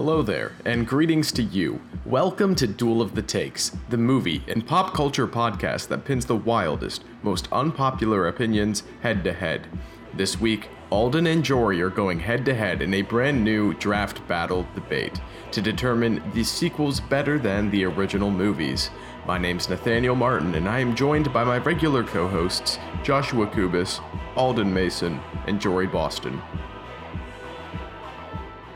Hello there, and greetings to you. Welcome to Duel of the Takes, the movie and pop culture podcast that pins the wildest, most unpopular opinions head to head. This week, Alden and Jory are going head to head in a brand new draft battle debate to determine the sequels better than the original movies. My name's Nathaniel Martin, and I am joined by my regular co hosts, Joshua Kubis, Alden Mason, and Jory Boston.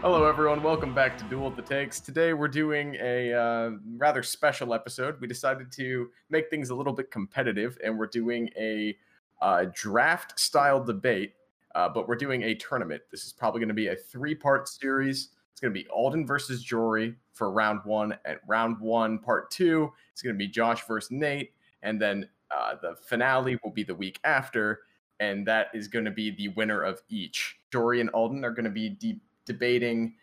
Hello, everyone. Welcome back to Duel of the Takes. Today, we're doing a uh, rather special episode. We decided to make things a little bit competitive, and we're doing a uh, draft style debate, uh, but we're doing a tournament. This is probably going to be a three part series. It's going to be Alden versus Jory for round one. and round one, part two, it's going to be Josh versus Nate. And then uh, the finale will be the week after. And that is going to be the winner of each. Jory and Alden are going to be deep debating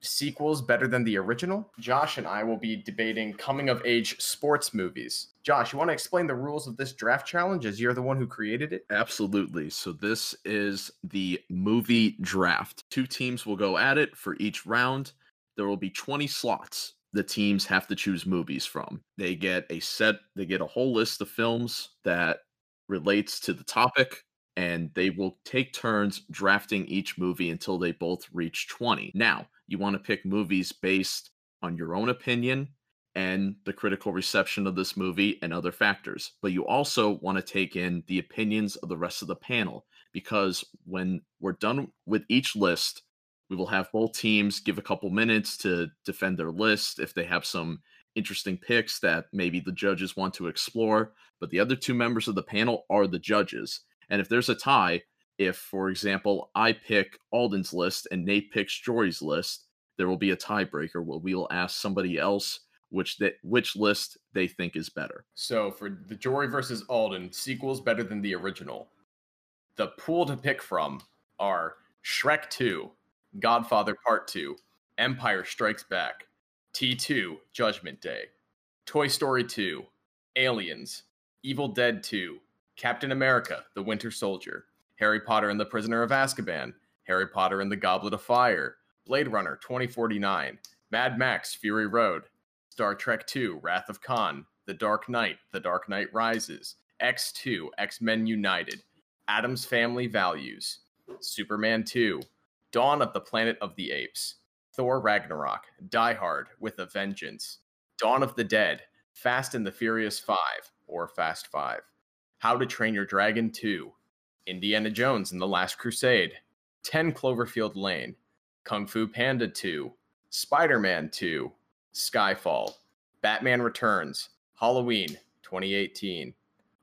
sequels better than the original. Josh and I will be debating coming of age sports movies. Josh, you want to explain the rules of this draft challenge as you're the one who created it? Absolutely. So, this is the movie draft. Two teams will go at it for each round. There will be 20 slots the teams have to choose movies from. They get a set, they get a whole list of films that relates to the topic and they will take turns drafting each movie until they both reach 20. Now, you want to pick movies based on your own opinion and the critical reception of this movie and other factors. But you also want to take in the opinions of the rest of the panel because when we're done with each list, we will have both teams give a couple minutes to defend their list if they have some interesting picks that maybe the judges want to explore. But the other two members of the panel are the judges. And if there's a tie, if, for example, I pick Alden's list and Nate picks Jory's list, there will be a tiebreaker where we will ask somebody else which they, which list they think is better. So for the Jory versus Alden, sequels better than the original. The pool to pick from are Shrek 2, Godfather Part 2, Empire Strikes Back, T2, Judgment Day, Toy Story 2, Aliens, Evil Dead 2, Captain America, The Winter Soldier, Harry Potter and the Prisoner of Azkaban, Harry Potter and the Goblet of Fire, Blade Runner 2049, Mad Max Fury Road, Star Trek II Wrath of Khan, The Dark Knight, The Dark Knight Rises, X2, X Men United, Addams Family Values, Superman 2, Dawn of the Planet of the Apes, Thor Ragnarok, Die Hard with a Vengeance, Dawn of the Dead, Fast and the Furious 5 or Fast 5, how to Train Your Dragon 2, Indiana Jones and the Last Crusade, 10 Cloverfield Lane, Kung Fu Panda 2, Spider Man 2, Skyfall, Batman Returns, Halloween 2018,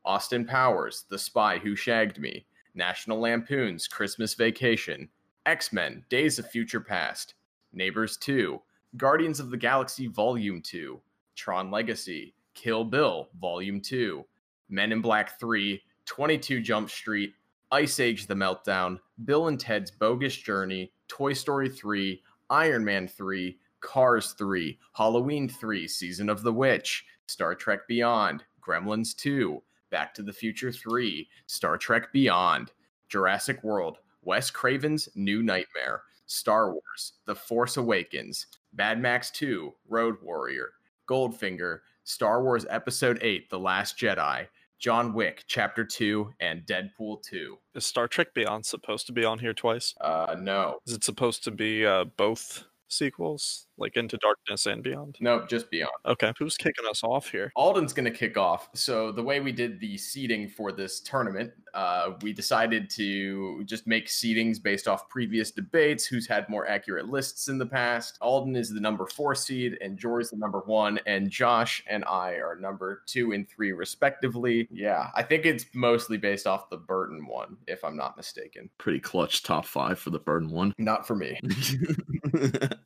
Austin Powers, The Spy Who Shagged Me, National Lampoon's Christmas Vacation, X Men Days of Future Past, Neighbors 2, Guardians of the Galaxy Volume 2, Tron Legacy, Kill Bill Volume 2, Men in Black 3, 22 Jump Street, Ice Age The Meltdown, Bill and Ted's Bogus Journey, Toy Story 3, Iron Man 3, Cars 3, Halloween 3, Season of the Witch, Star Trek Beyond, Gremlins 2, Back to the Future 3, Star Trek Beyond, Jurassic World, Wes Craven's New Nightmare, Star Wars, The Force Awakens, Mad Max 2, Road Warrior, Goldfinger, Star Wars Episode 8, The Last Jedi, John Wick Chapter 2, and Deadpool 2. Is Star Trek Beyond supposed to be on here twice? Uh, no. Is it supposed to be uh, both sequels, like Into Darkness and Beyond? Nope, just Beyond. Okay, who's kicking us off here? Alden's going to kick off. So, the way we did the seeding for this tournament, uh, we decided to just make seedings based off previous debates, who's had more accurate lists in the past. Alden is the number four seed, and Jory's the number one, and Josh and I are number two and three, respectively. Yeah, I think it's mostly based off the Burton one, if I'm not mistaken. Pretty clutch top five for the Burton one. Not for me.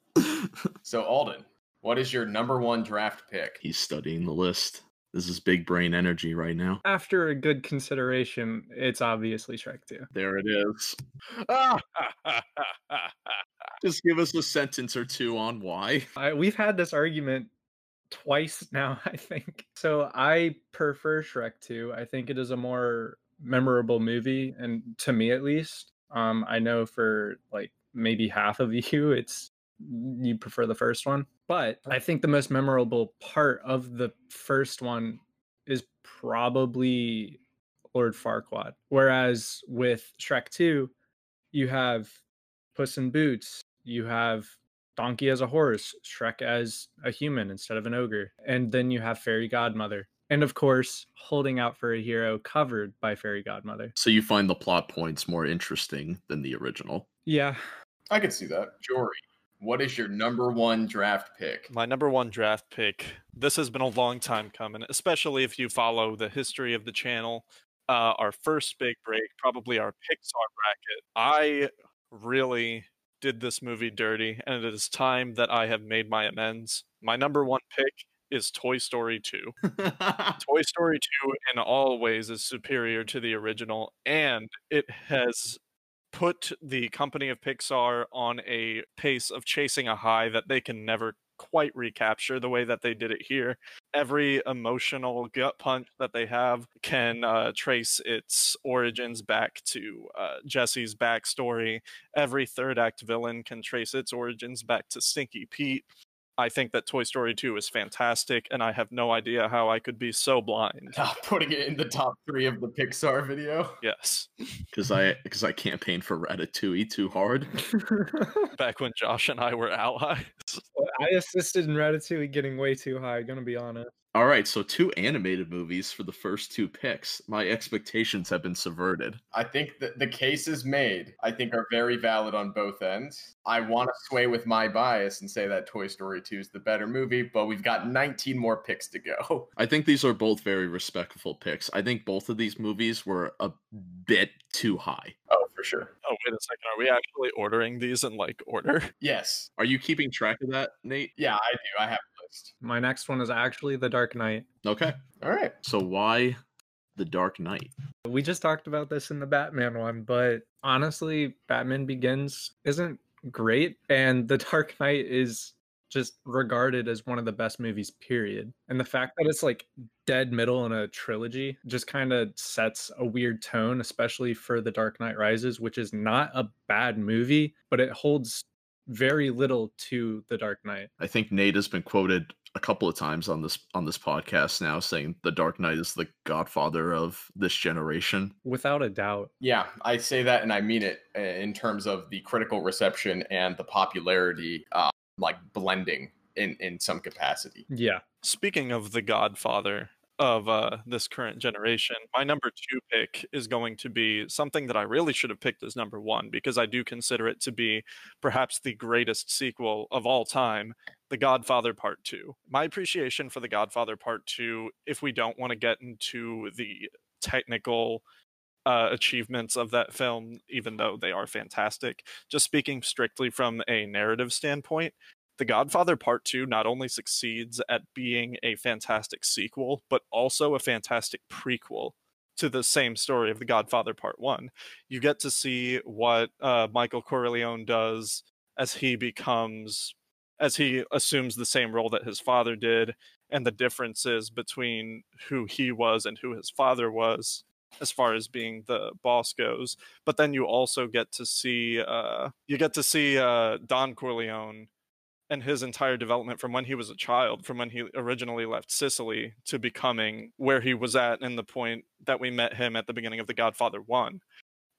so, Alden, what is your number one draft pick? He's studying the list. This is big brain energy right now. After a good consideration, it's obviously Shrek 2. There it is. Just give us a sentence or two on why. I, we've had this argument twice now, I think. So I prefer Shrek 2. I think it is a more memorable movie, and to me at least. Um, I know for like maybe half of you, it's you prefer the first one. But I think the most memorable part of the first one is probably Lord Farquaad. Whereas with Shrek 2, you have Puss in Boots, you have Donkey as a horse, Shrek as a human instead of an ogre, and then you have Fairy Godmother. And of course, holding out for a hero covered by Fairy Godmother. So you find the plot points more interesting than the original. Yeah, I could see that. Jory, what is your number one draft pick? My number one draft pick. This has been a long time coming, especially if you follow the history of the channel. Uh, our first big break, probably our Pixar bracket. I really did this movie dirty, and it is time that I have made my amends. My number one pick is Toy Story 2. Toy Story 2 in all ways is superior to the original, and it has put the company of Pixar on a pace of chasing a high that they can never quite recapture the way that they did it here. Every emotional gut punch that they have can uh, trace its origins back to uh, Jesse's backstory. Every third act villain can trace its origins back to Stinky Pete. I think that Toy Story 2 is fantastic, and I have no idea how I could be so blind. putting it in the top three of the Pixar video. Yes. Because I because I campaigned for Ratatouille too hard. Back when Josh and I were allies. I assisted in Ratatouille getting way too high, gonna be honest. All right, so two animated movies for the first two picks. My expectations have been subverted. I think that the cases made, I think, are very valid on both ends. I want to sway with my bias and say that Toy Story 2 is the better movie, but we've got 19 more picks to go. I think these are both very respectful picks. I think both of these movies were a bit too high. Oh, for sure. Oh, wait a second. Are we actually ordering these in like order? Yes. Are you keeping track of that, Nate? Yeah, I do. I have a list. My next one is actually The Dark Knight. Okay. All right. So why The Dark Knight? We just talked about this in the Batman one, but honestly, Batman Begins isn't great, and The Dark Knight is just regarded as one of the best movies, period. And the fact that it's like dead middle in a trilogy just kind of sets a weird tone, especially for The Dark Knight Rises, which is not a bad movie, but it holds very little to The Dark Knight. I think Nate has been quoted a couple of times on this on this podcast now saying The Dark Knight is the godfather of this generation. Without a doubt. Yeah, I say that and I mean it uh, in terms of the critical reception and the popularity, uh, like blending in in some capacity. Yeah. Speaking of the godfather of uh, this current generation, my number two pick is going to be something that I really should have picked as number one because I do consider it to be perhaps the greatest sequel of all time, The Godfather Part 2. My appreciation for The Godfather Part 2, if we don't want to get into the technical uh, achievements of that film, even though they are fantastic, just speaking strictly from a narrative standpoint, the Godfather Part 2 not only succeeds at being a fantastic sequel, but also a fantastic prequel to the same story of The Godfather Part 1. You get to see what uh, Michael Corleone does as he becomes, as he assumes the same role that his father did, and the differences between who he was and who his father was as far as being the boss goes but then you also get to see uh you get to see uh don corleone and his entire development from when he was a child, from when he originally left Sicily to becoming where he was at and the point that we met him at the beginning of The Godfather 1.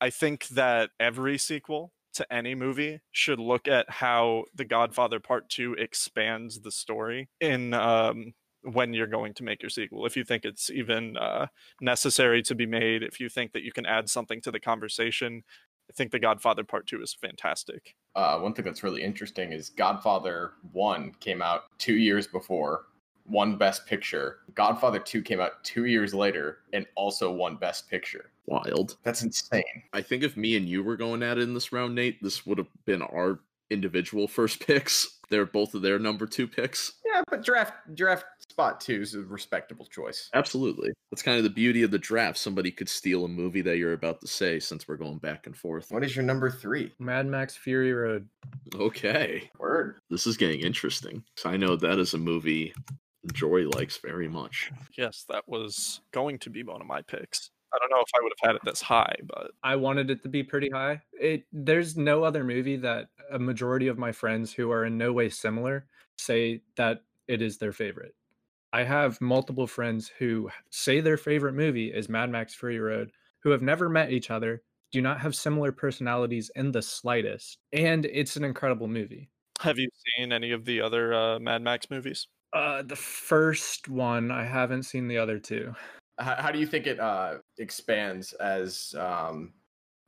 I think that every sequel to any movie should look at how The Godfather Part 2 expands the story in um, when you're going to make your sequel. If you think it's even uh, necessary to be made, if you think that you can add something to the conversation, I think The Godfather Part 2 is fantastic. Uh, one thing that's really interesting is Godfather 1 came out two years before, won Best Picture. Godfather 2 came out two years later and also won Best Picture. Wild. That's insane. I think if me and you were going at it in this round, Nate, this would have been our individual first picks. They're both of their number two picks. Yeah, but draft draft spot two is a respectable choice. Absolutely. That's kind of the beauty of the draft. Somebody could steal a movie that you're about to say since we're going back and forth. What is your number three? Mad Max Fury Road. Okay. Word. This is getting interesting. So I know that is a movie Jory likes very much. Yes, that was going to be one of my picks. I don't know if I would have had it this high, but I wanted it to be pretty high. It there's no other movie that a majority of my friends who are in no way similar say that it is their favorite. I have multiple friends who say their favorite movie is Mad Max Fury Road, who have never met each other, do not have similar personalities in the slightest, and it's an incredible movie. Have you seen any of the other uh, Mad Max movies? Uh, the first one, I haven't seen the other two. How, how do you think it uh, expands as um,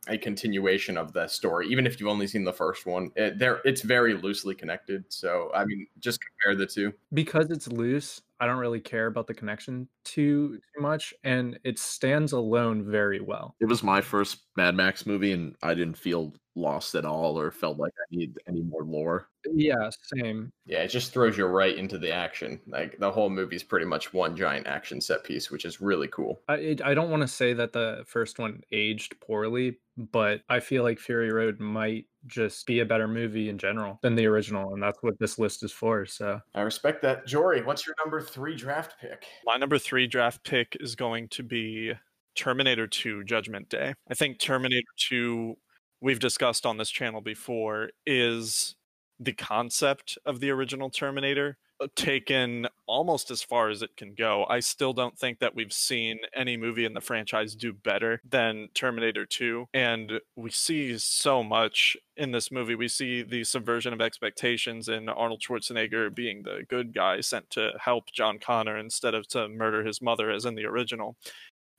a continuation of the story, even if you've only seen the first one? It, there, it's very loosely connected. So, I mean, just compare the two. Because it's loose, I don't really care about the connection too mm. too much, and it stands alone very well. It was my first Mad Max movie, and I didn't feel lost at all or felt like I need any more lore. Yeah, same. Yeah, it just throws you right into the action. Like the whole movie is pretty much one giant action set piece, which is really cool. I it, I don't want to say that the first one aged poorly, but I feel like Fury Road might just be a better movie in general than the original, and that's what this list is for. So I respect that. Jory, what's your number three draft pick? My number three draft pick is going to be Terminator 2 Judgment Day. I think Terminator 2, we've discussed on this channel before, is the concept of the original Terminator uh, taken almost as far as it can go. I still don't think that we've seen any movie in the franchise do better than Terminator 2. And we see so much in this movie. We see the subversion of expectations in Arnold Schwarzenegger being the good guy sent to help John Connor instead of to murder his mother, as in the original.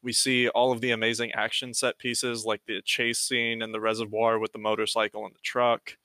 We see all of the amazing action set pieces like the chase scene in the reservoir with the motorcycle and the truck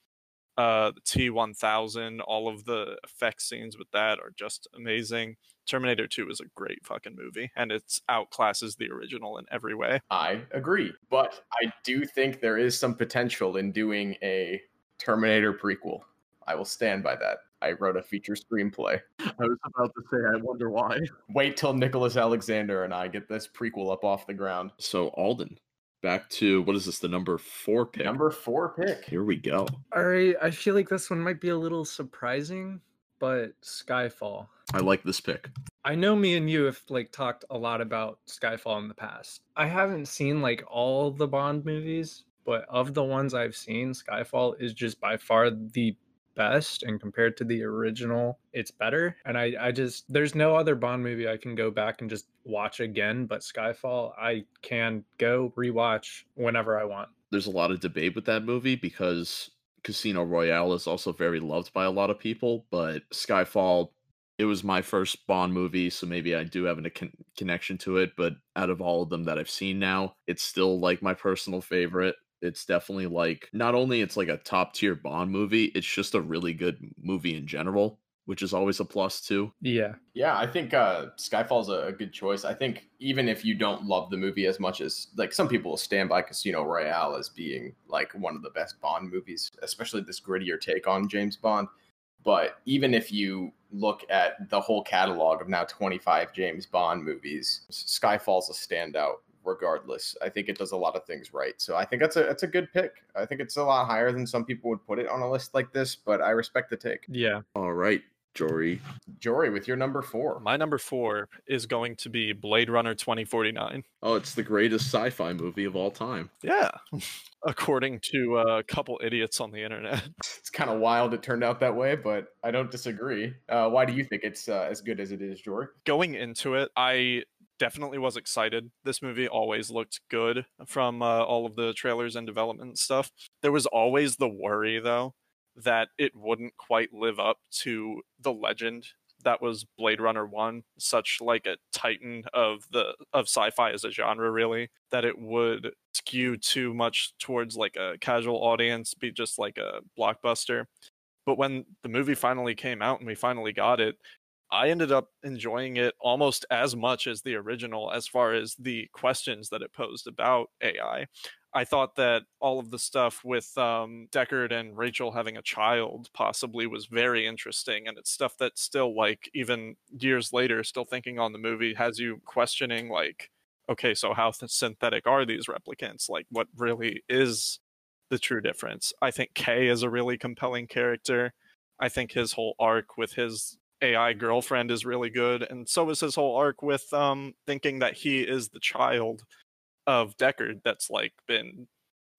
uh, the T1000, all of the effect scenes with that are just amazing. Terminator 2 is a great fucking movie, and it's outclasses the original in every way. I agree, but I do think there is some potential in doing a Terminator prequel. I will stand by that. I wrote a feature screenplay. I was about to say, I wonder why. Wait till Nicholas Alexander and I get this prequel up off the ground. So, Alden, back to what is this, the number four pick? Number four pick. Here we go. All right, I feel like this one might be a little surprising, but Skyfall. I like this pick. I know me and you have like talked a lot about Skyfall in the past. I haven't seen like all the Bond movies, but of the ones I've seen, Skyfall is just by far the best and compared to the original it's better and i i just there's no other bond movie i can go back and just watch again but skyfall i can go rewatch whenever i want There's a lot of debate with that movie because Casino Royale is also very loved by a lot of people, but Skyfall, it was my first Bond movie, so maybe I do have a con- connection to it. But out of all of them that I've seen now, it's still like my personal favorite. It's definitely like not only it's like a top tier Bond movie, it's just a really good movie in general, which is always a plus too. yeah Yeah, I think uh, Skyfall's a, a good choice. I think even if you don't love the movie as much as like some people will stand by Casino Royale as being like one of the best Bond movies, especially this grittier take on James Bond. But even if you look at the whole catalog of now 25 James Bond movies, Skyfall's a standout regardless. I think it does a lot of things right. So I think that's a that's a good pick. I think it's a lot higher than some people would put it on a list like this, but I respect the take. yeah All right, Jory. Jory with your number 4. My number four is going to be Blade Runner 2049. Oh, it's the greatest sci-fi movie of all time. Yeah. According to a couple idiots on the internet. It's kind of wild it turned out that way, but I don't disagree. Uh, why do you think it's uh, as good as it is, Jory? Going into it, I definitely was excited. This movie always looked good from uh, all of the trailers and development stuff. There was always the worry, though, that it wouldn't quite live up to the legend that was Blade Runner 1, such like a titan of the of sci-fi as a genre really, that it would skew too much towards like a casual audience, be just like a blockbuster. But when the movie finally came out and we finally got it, I ended up enjoying it almost as much as the original as far as the questions that it posed about AI. I thought that all of the stuff with um, Deckard and Rachel having a child possibly was very interesting, and it's stuff that still, like, even years later, still thinking on the movie, has you questioning, like, okay, so how th- synthetic are these replicants? Like, what really is the true difference? I think Kay is a really compelling character. I think his whole arc with his AI girlfriend is really good, and so is his whole arc with um thinking that he is the child of Deckard that's like been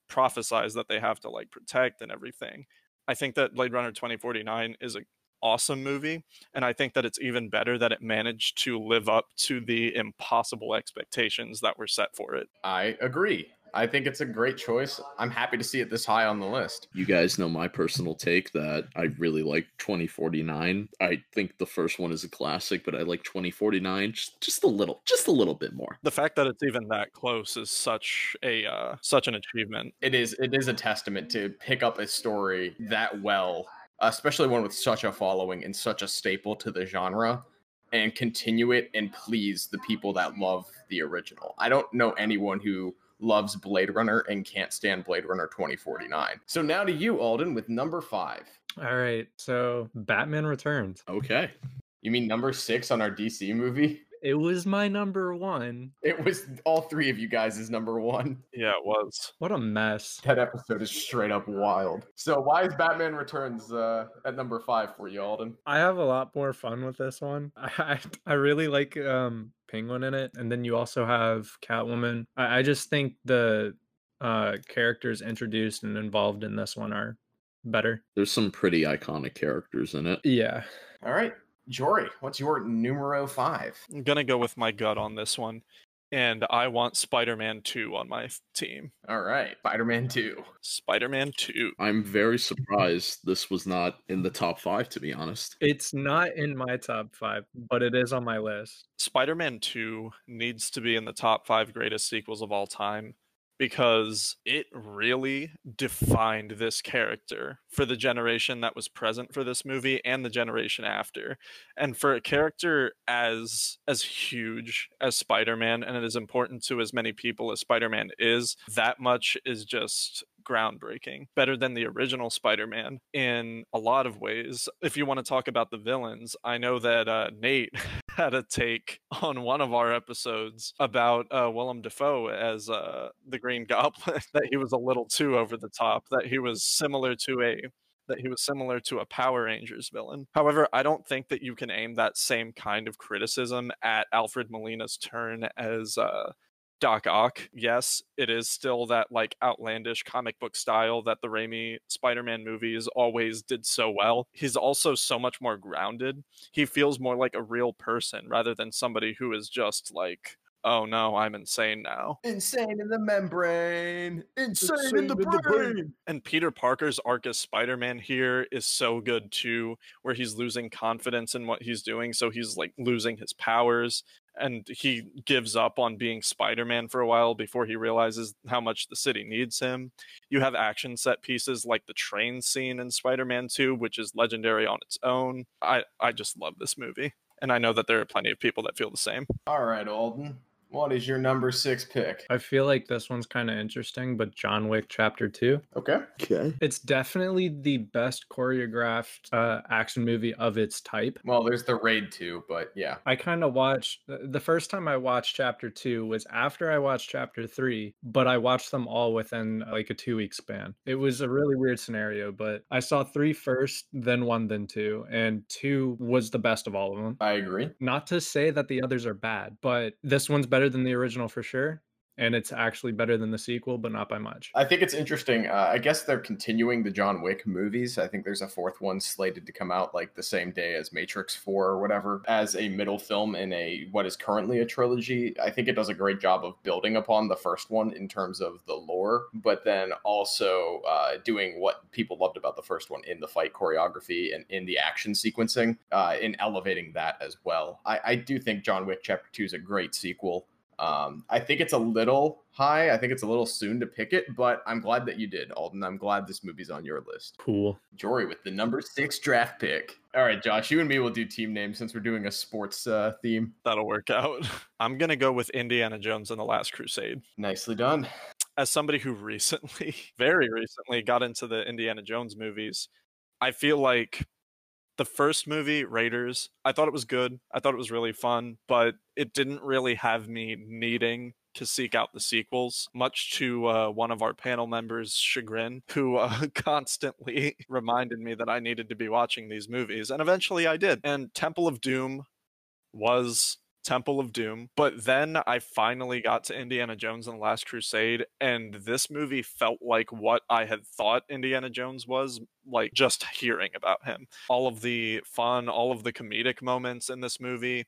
prophesized that they have to like protect and everything. I think that Blade Runner 2049 is a awesome movie and i think that it's even better that it managed to live up to the impossible expectations that were set for it I agree. I think it's a great choice. I'm happy to see it this high on the list. You guys know my personal take that I really like 2049. I think the first one is a classic, but I like 2049 just, just a little, just a little bit more. the fact that it's even that close is such a uh, such an achievement It is it is a testament to pick up a story that well, especially one with such a following and such a staple to the genre and continue it and please the people that love the original. I don't know anyone who loves Blade Runner and can't stand Blade Runner 2049. So now to you, Alden, with number five. All right. So Batman Returns. Okay. You mean number six on our DC movie? It was my number one. It was all three of you guys is number one. yeah it was What a mess. That episode is straight up wild. So why is Batman Returns uh, at number five for you, Alden? I have a lot more fun with this one. I I really like um Penguin in it, and then you also have Catwoman. I, I just think the uh characters introduced and involved in this one are better. There's some pretty iconic characters in it. Yeah. All right, Jory, what's your numero five? i'm gonna go with my gut on this one and i want spider-man 2 on my team All right, Spider-Man Two. spider-man 2 I'm very surprised this was not in the top five, to be honest. It's not in my top five, but it is on my list. Spider-Man 2 needs to be in the top 5 greatest sequels of all time because it really defined this character for the generation that was present for this movie and the generation after. And for a character as as huge as Spider-Man and it is important to as many people as Spider-Man is, that much is just groundbreaking. Better than the original Spider-Man in a lot of ways. If you want to talk about the villains, I know that uh, Nate had a take on one of our episodes about uh, Willem Dafoe as uh, the Green Goblin that he was a little too over the top, that he was similar to a that he was similar to a Power Rangers villain. However, I don't think that you can aim that same kind of criticism at Alfred Molina's turn as uh, Doc Ock. Yes, it is still that like outlandish comic book style that the Raimi Spider-Man movies always did so well. He's also so much more grounded. He feels more like a real person rather than somebody who is just like, "Oh no, I'm insane now." Insane in the membrane. Insane, Insane in the brain. And Peter Parker's arc as Spider-Man here is so good too, where he's losing confidence in what he's doing, so he's like losing his powers and he gives up on being Spider-Man for a while before he realizes how much the city needs him. You have action set pieces like the train scene in Spider-Man 2, which is legendary on its own. I I just love this movie. And I know that there are plenty of people that feel the same. All right, Alden. What is your number six pick? I feel like this one's kind of interesting, but John Wick Chapter 2. Okay. Okay. It's definitely the best choreographed uh, action movie of its type. Well, there's the Raid 2, but yeah. I kind of watched the first time I watched chapter two was after I watched chapter three, but I watched them all within like a two week span. It was a really weird scenario, but I saw three first, then one, then two, and two was the best of all of them. I agree. Not to say that the others are bad, but this one's better than the original for sure. And it's actually better than the sequel, but not by much. I think it's interesting. Uh, I guess they're continuing the John Wick movies. I think there's a fourth one slated to come out like the same day as Matrix 4 or whatever as a middle film in a what is currently a trilogy. I think it does a great job of building upon the first one in terms of the lore, but then also uh, doing what people loved about the first one in the fight choreography and in the action sequencing, uh, in elevating that as well. I, I do think John Wick Chapter 2 is a great sequel. Um, I think it's a little high. I think it's a little soon to pick it, but I'm glad that you did, Alden. I'm glad this movie's on your list. Cool. Jory with the number six draft pick. All right, Josh, you and me will do team names since we're doing a sports uh, theme. That'll work out. I'm going to go with Indiana Jones and the Last Crusade. Nicely done. as somebody who recently, very recently, got into the Indiana Jones movies, I feel like the first movie, Raiders, I thought it was good. I thought it was really fun, but it didn't really have me needing to seek out the sequels, much to uh, one of our panel members' chagrin, who uh, constantly reminded me that I needed to be watching these movies. And eventually I did. And Temple of Doom was Temple of Doom. But then I finally got to Indiana Jones and the Last Crusade, and this movie felt like what I had thought Indiana Jones was, like just hearing about him. All of the fun, all of the comedic moments in this movie,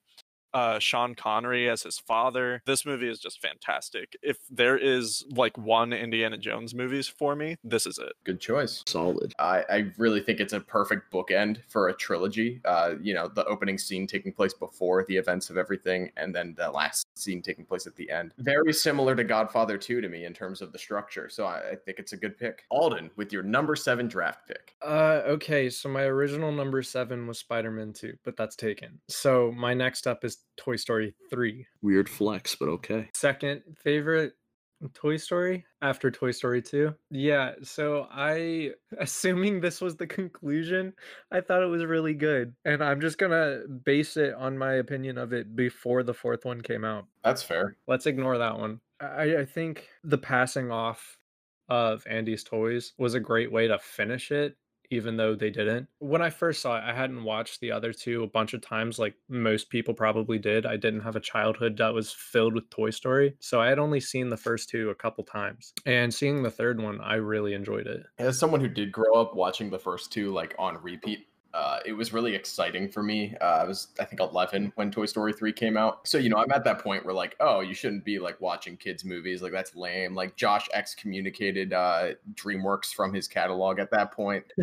uh, Sean Connery as his father. This movie is just fantastic. If there is like one Indiana Jones movies for me, this is it. Good choice. Solid. I, I really think it's a perfect bookend for a trilogy. Uh, you know, the opening scene taking place before the events of everything, and then the last scene taking place at the end. Very similar to Godfather 2 to me in terms of the structure. So I, I think it's a good pick. Alden, with your number seven draft pick. Uh, okay, so my original number seven was Spider Man 2, but that's taken. So my next up is Toy Story 3. Weird flex, but okay. Second favorite Toy Story after Toy Story 2. Yeah, so I assuming this was the conclusion, I thought it was really good. And I'm just going to base it on my opinion of it before the fourth one came out. That's fair. Let's ignore that one. I, I think the passing off of Andy's toys was a great way to finish it even though they didn't. When I first saw it, I hadn't watched the other two a bunch of times, like most people probably did. I didn't have a childhood that was filled with Toy Story. So I had only seen the first two a couple times. And seeing the third one, I really enjoyed it. As someone who did grow up watching the first two, like on repeat, uh, it was really exciting for me. Uh, I was, I think, 11 when Toy Story 3 came out. So, you know, I'm at that point where, like, oh, you shouldn't be like watching kids' movies. Like, that's lame. Like, Josh excommunicated uh, DreamWorks from his catalog at that point.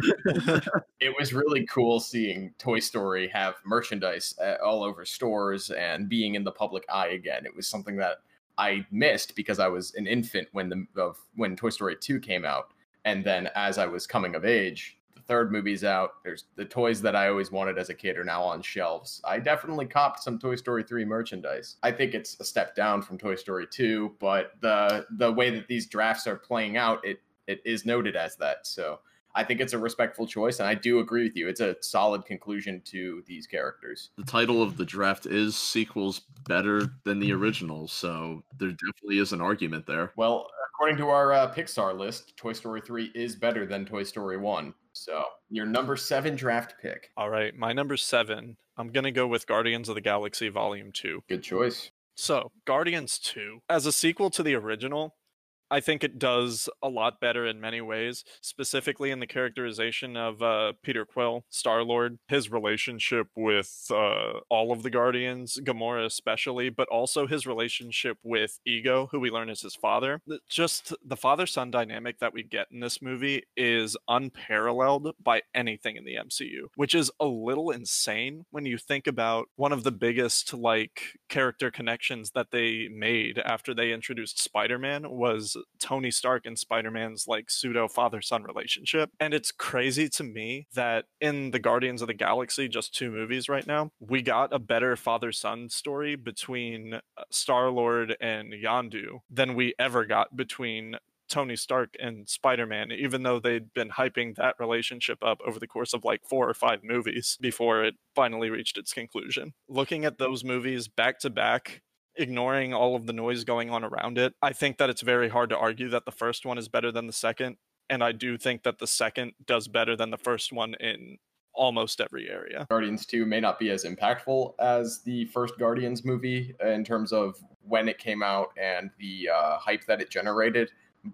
it was really cool seeing Toy Story have merchandise uh, all over stores and being in the public eye again. It was something that I missed because I was an infant when the of, when Toy Story 2 came out. And then as I was coming of age, third movie's out. There's the toys that I always wanted as a kid are now on shelves. I definitely copped some Toy Story 3 merchandise. I think it's a step down from Toy Story 2, but the the way that these drafts are playing out, it it is noted as that. So I think it's a respectful choice, and I do agree with you. It's a solid conclusion to these characters. The title of the draft is sequels better than the original, so there definitely is an argument there. Well, according to our uh, Pixar list, Toy Story 3 is better than Toy Story 1. So, your number seven draft pick. All right, my number seven, I'm going to go with Guardians of the Galaxy Volume 2. Good choice. So, Guardians 2, as a sequel to the original, I think it does a lot better in many ways, specifically in the characterization of uh, Peter Quill, Star Lord, his relationship with uh, all of the Guardians, Gamora especially, but also his relationship with Ego, who we learn is his father. Just the father son dynamic that we get in this movie is unparalleled by anything in the MCU, which is a little insane when you think about one of the biggest like character connections that they made after they introduced Spider Man was Tony Stark and Spider Man's like pseudo father son relationship. And it's crazy to me that in the Guardians of the Galaxy, just two movies right now, we got a better father son story between uh, Star Lord and Yondu than we ever got between Tony Stark and Spider Man, even though they'd been hyping that relationship up over the course of like four or five movies before it finally reached its conclusion. Looking at those movies back to back, ignoring all of the noise going on around it, I think that it's very hard to argue that the first one is better than the second. And I do think that the second does better than the first one in almost every area. Guardians 2 may not be as impactful as the first Guardians movie in terms of when it came out and the uh, hype that it generated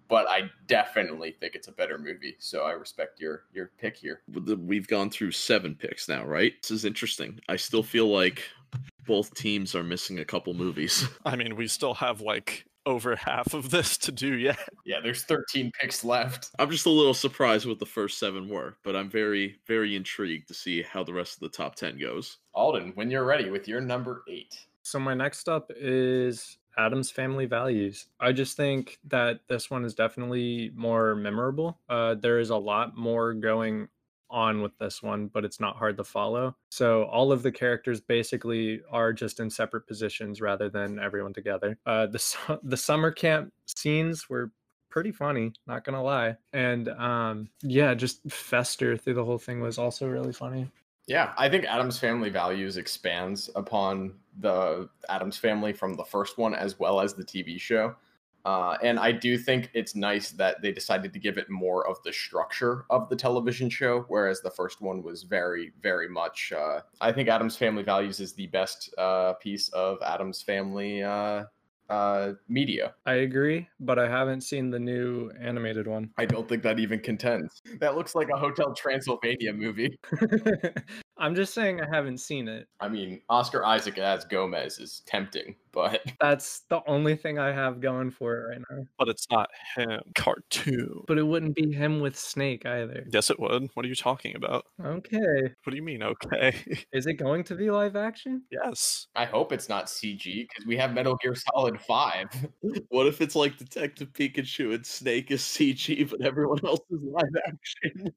but I definitely think it's a better movie. So I respect your your pick here. We've gone through seven picks now, right? This is interesting. I still feel like both teams are missing a couple movies. I mean, we still have like over half of this to do yet. Yeah, there's 13 picks left. I'm just a little surprised what the first seven were, but I'm very, very intrigued to see how the rest of the top 10 goes. Alden, when you're ready with your number eight. So my next up is Addams Family Values. I just think that this one is definitely more memorable. Uh, there is a lot more going on with this one, but it's not hard to follow. So all of the characters basically are just in separate positions rather than everyone together. Uh, the su- the summer camp scenes were pretty funny, not gonna lie, and um, yeah, just Fester through the whole thing was also really funny. Yeah, I think Addams Family Values expands upon the Addams Family from the first one as well as the TV show. Uh, and I do think it's nice that they decided to give it more of the structure of the television show, whereas the first one was very, very much. Uh, I think Addams Family Values is the best uh, piece of Addams Family uh, uh, media. I agree, but I haven't seen the new animated one. I don't think that even contends. That looks like a Hotel Transylvania movie. I'm just saying I haven't seen it. I mean, Oscar Isaac as Gomez is tempting, but That's the only thing I have going for it right now. But it's not him. Cartoon. But it wouldn't be him with Snake either. Yes, it would. What are you talking about? Okay. What do you mean, okay? Is it going to be live action? yes. I hope it's not CG because we have Metal Gear Solid 5. What if it's like Detective Pikachu and Snake is CG, but everyone else is live action?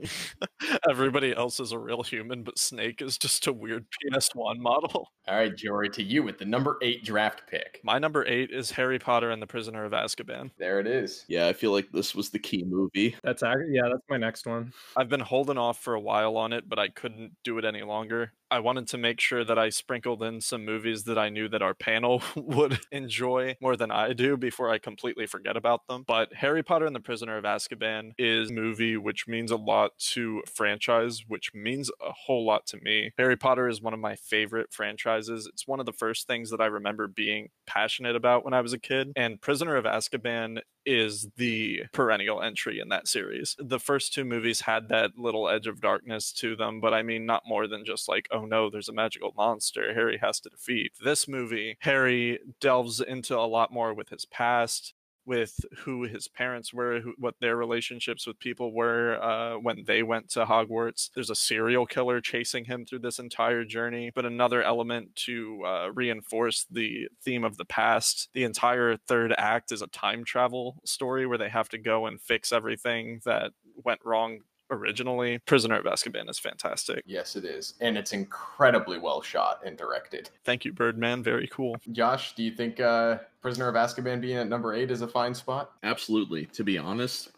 Everybody else is a real human, but Snake is just a weird PS1 model. All right, Jory, to you with the number eight draft pick. My number eight is Harry Potter and the Prisoner of Azkaban. There it is. yeah, I feel like this was the key movie. That's ac- yeah, that's my next one. I've been holding off for a while on it, but I couldn't do it any longer. I wanted to make sure that I sprinkled in some movies that I knew that our panel would enjoy more than I do before I completely forget about them. But Harry Potter and the Prisoner of Azkaban is a movie which means a lot to franchise, which means a whole lot to me. Harry Potter is one of my favorite franchises. It's one of the first things that I remember being passionate about when I was a kid. And Prisoner of Azkaban is the perennial entry in that series. The first two movies had that little edge of darkness to them, but I mean, not more than just like, oh no, there's a magical monster Harry has to defeat. This movie, Harry delves into a lot more with his past. With who his parents were, who, what their relationships with people were uh, when they went to Hogwarts. There's a serial killer chasing him through this entire journey, but another element to uh, reinforce the theme of the past. The entire third act is a time travel story where they have to go and fix everything that went wrong originally. Prisoner of Azkaban is fantastic. Yes, it is. And it's incredibly well shot and directed. Thank you, Birdman. Very cool. Josh, do you think uh, Prisoner of Azkaban being at number eight is a fine spot? Absolutely. To be honest,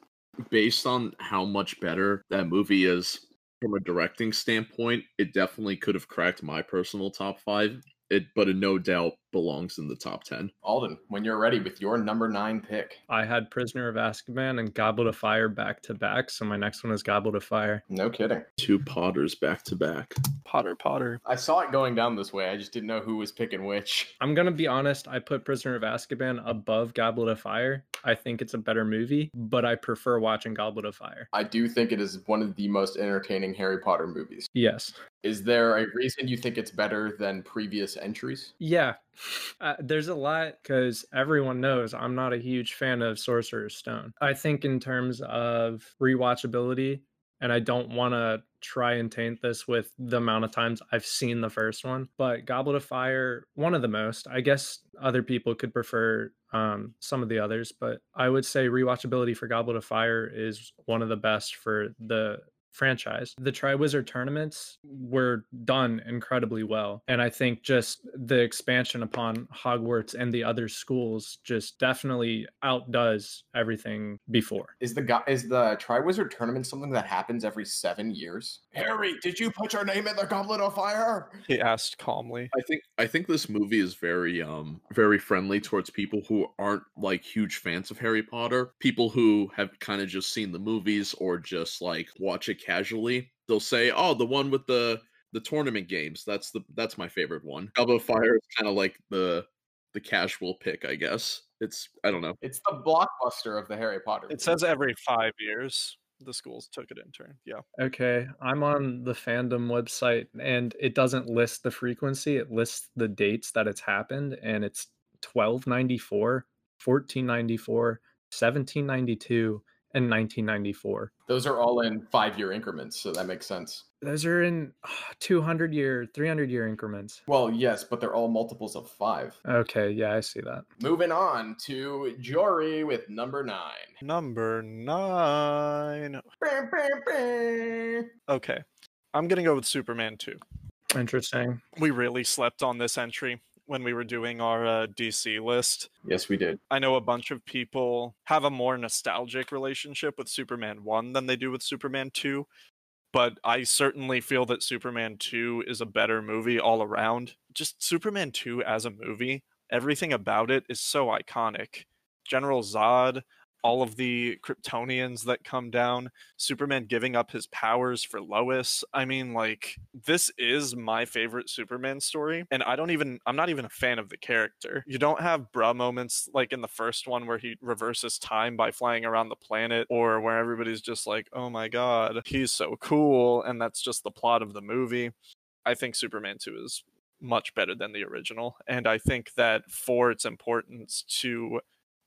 based on how much better that movie is from a directing standpoint, it definitely could have cracked my personal top five. It, but it no doubt belongs in the top ten. Alden, when you're ready with your number nine pick. I had Prisoner of Azkaban and Goblet of Fire back to back, so my next one is Goblet of Fire. No kidding. Two Potters back to back. Potter Potter. I saw it going down this way. I just didn't know who was picking which. I'm gonna be honest, I put Prisoner of Azkaban above Goblet of Fire. I think it's a better movie, but I prefer watching Goblet of Fire. I do think it is one of the most entertaining Harry Potter movies. Yes. Is there a reason you think it's better than previous entries? Yeah. Uh, there's a lot because everyone knows I'm not a huge fan of Sorcerer's Stone. I think, in terms of rewatchability, and I don't want to try and taint this with the amount of times I've seen the first one, but Goblet of Fire, one of the most. I guess other people could prefer um, some of the others, but I would say rewatchability for Goblet of Fire is one of the best for the franchise. The Triwizard tournaments were done incredibly well. And I think just the expansion upon Hogwarts and the other schools just definitely outdoes everything before. Is the guy is the Triwizard tournament something that happens every seven years? Harry, did you put your name in the Goblet of Fire? He asked calmly. I think I think this movie is very um very friendly towards people who aren't like huge fans of Harry Potter. People who have kind of just seen the movies or just like watch it casually. They'll say, "Oh, the one with the the tournament games. That's the that's my favorite one." Goblet of Fire is kind of like the the casual pick, I guess. It's I don't know. It's the blockbuster of the Harry Potter. It says every five years the schools took it in turn. Yeah. Okay, I'm on the fandom website and it doesn't list the frequency, it lists the dates that it's happened and it's 1294, 1494, 1792 and 1994. Those are all in five year increments, so that makes sense. Those are in 200 year, 300 year increments. Well, yes, but they're all multiples of five. Okay, yeah, I see that. Moving on to Jory with number nine. Number nine. Okay. I'm going to go with Superman 2. Interesting. We really slept on this entry when we were doing our uh, DC list. Yes, we did. I know a bunch of people have a more nostalgic relationship with Superman 1 than they do with Superman 2, but I certainly feel that Superman 2 is a better movie all around. Just Superman 2 as a movie, everything about it is so iconic. General Zod, all of the Kryptonians that come down, Superman giving up his powers for Lois. I mean, like, this is my favorite Superman story. And I don't even, I'm not even a fan of the character. You don't have bruh moments like in the first one where he reverses time by flying around the planet or where everybody's just like, oh my God, he's so cool. And that's just the plot of the movie. I think Superman 2 is much better than the original. And I think that for its importance to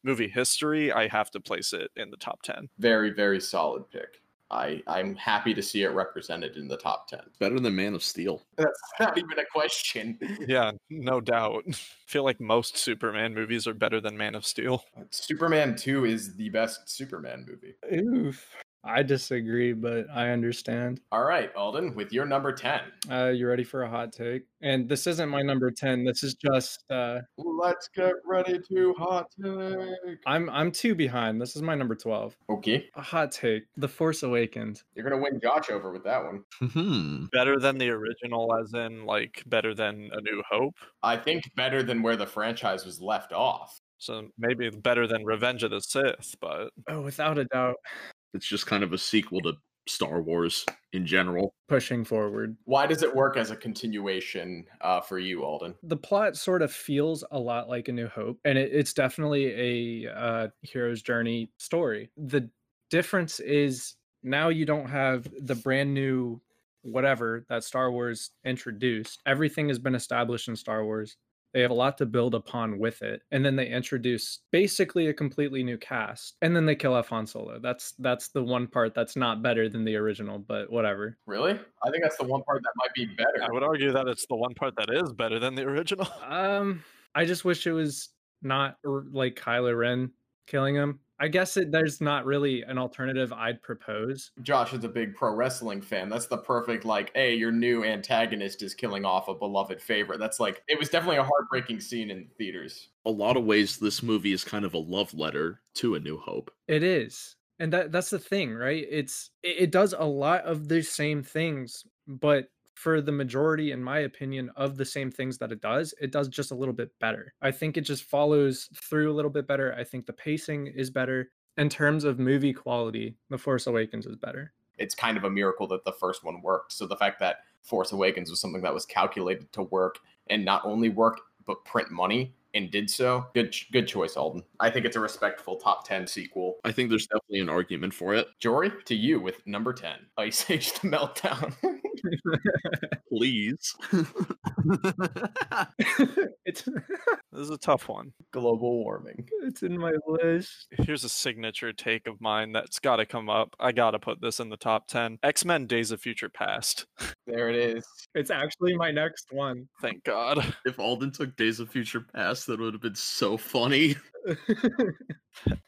movie history, I have to place it in the top 10. Very, very solid pick. I, I'm happy to see it represented in the top 10. Better than Man of Steel. That's not even a question. Yeah, no doubt. I feel like most Superman movies are better than Man of Steel. Superman 2 is the best Superman movie. Oof. I disagree, but I understand. All right, Alden, with your number 10. Uh, you ready for a hot take? And this isn't my number 10. This is just uh Let's get ready to hot take. I'm I'm two behind. This is my number 12. Okay, A hot take. The Force Awakens. you're going to win Josh over with that one. Hmm. Better than the original, as in, like, better than A New Hope. I think better than where the franchise was left off. So maybe better than Revenge of the Sith, but Oh, without a doubt, It's just kind of a sequel to Star Wars in general. pushing forward. Why does it work as a continuation uh, for you, Alden? The plot sort of feels a lot like A New Hope, and it, it's definitely a uh, hero's journey story. The difference is now you don't have the brand new whatever that Star Wars introduced. Everything has been established in Star Wars. They have a lot to build upon with it, and then they introduce basically a completely new cast, and then they kill off Han Solo. That's that's the one part that's not better than the original, but whatever. Really? I think that's the one part that might be better. I would argue that it's the one part that is better than the original. Um, I just wish it was not like Kylo Ren killing him. I guess it, there's not really an alternative I'd propose. Josh is a big pro wrestling fan. That's the perfect, like, hey, your new antagonist is killing off a beloved favorite. That's like, it was definitely a heartbreaking scene in theaters. A lot of ways, this movie is kind of a love letter to A New Hope. It is. And that that's the thing, right? It's it, it does a lot of the same things, but for the majority in my opinion of the same things that it does, it does just a little bit better. I think it just follows through a little bit better. I think the pacing is better. In terms of movie quality, The Force Awakens is better. It's kind of a miracle that the first one worked. So the fact that Force Awakens was something that was calculated to work and not only work, but print money and did so, good, good choice, Alden. I think it's a respectful top 10 sequel. I think there's definitely an argument for it. Jory, to you with number 10, Ice Age The Meltdown. Please. it's This is a tough one. Global warming. it's in my list. Here's a signature take of mine that's got to come up. I got to put this in the top 10. X Men Days of Future Past. There it is. It's actually my next one. Thank God. if Alden took Days of Future Past, that would have been so funny.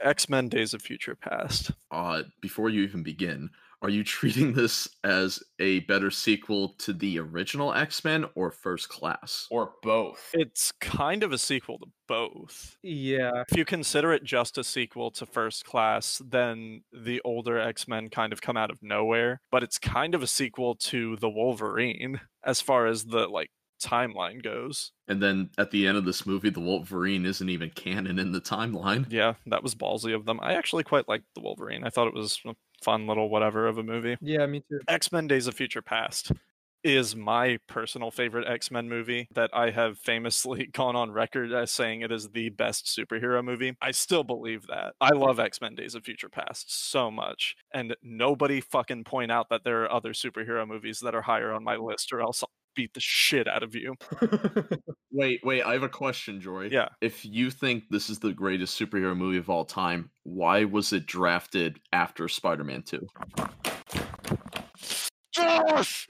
X Men Days of Future Past. Uh, before you even begin, are you treating this as a better sequel to the original X Men or First Class? Or both. It's kind of a sequel to both. yeah. If you consider it just a sequel to First Class, then the older X Men kind of come out of nowhere. But it's kind of a sequel to the Wolverine as far as the like timeline goes. And then at the end of this movie, the Wolverine isn't even canon in the timeline. Yeah, that was ballsy of them. I actually quite liked the Wolverine. I thought it was a fun little whatever of a movie. Yeah, me too. X Men Days of Future Past is my personal favorite X Men movie that I have famously gone on record as saying it is the best superhero movie. I still believe that. I love X Men Days of Future Past so much. And nobody fucking point out that there are other superhero movies that are higher on my list, or else I'll beat the shit out of you. Wait, wait, I have a question, Jory. Yeah. If you think this is the greatest superhero movie of all time, why was it drafted after Spider Man 2? Josh!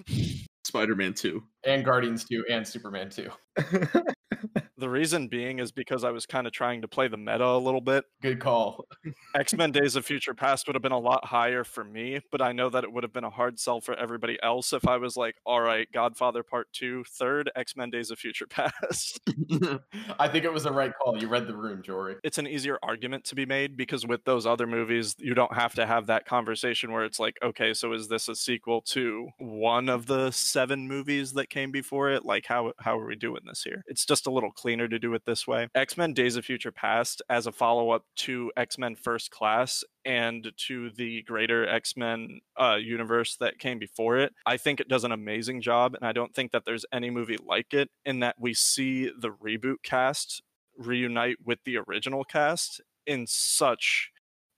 Spider Man 2. And Guardians 2 and Superman 2. The reason being is because I was kind of trying to play the meta a little bit. Good call. X Men Days of Future Past would have been a lot higher for me, but I know that it would have been a hard sell for everybody else if I was like, all right, Godfather Part 2, third, X Men Days of Future Past. I think it was the right call. You read the room, Jory. it's an easier argument to be made because with those other movies, you don't have to have that conversation where it's like, okay, so is this a sequel to one of the seven movies that came before it? Like, how, how are we doing this here? It's just a little clearer cleaner to do it this way. X Men Days of Future Past, as a follow up to X Men First Class and to the greater X Men uh, universe that came before it, I think it does an amazing job. And I don't think that there's any movie like it in that we see the reboot cast reunite with the original cast in such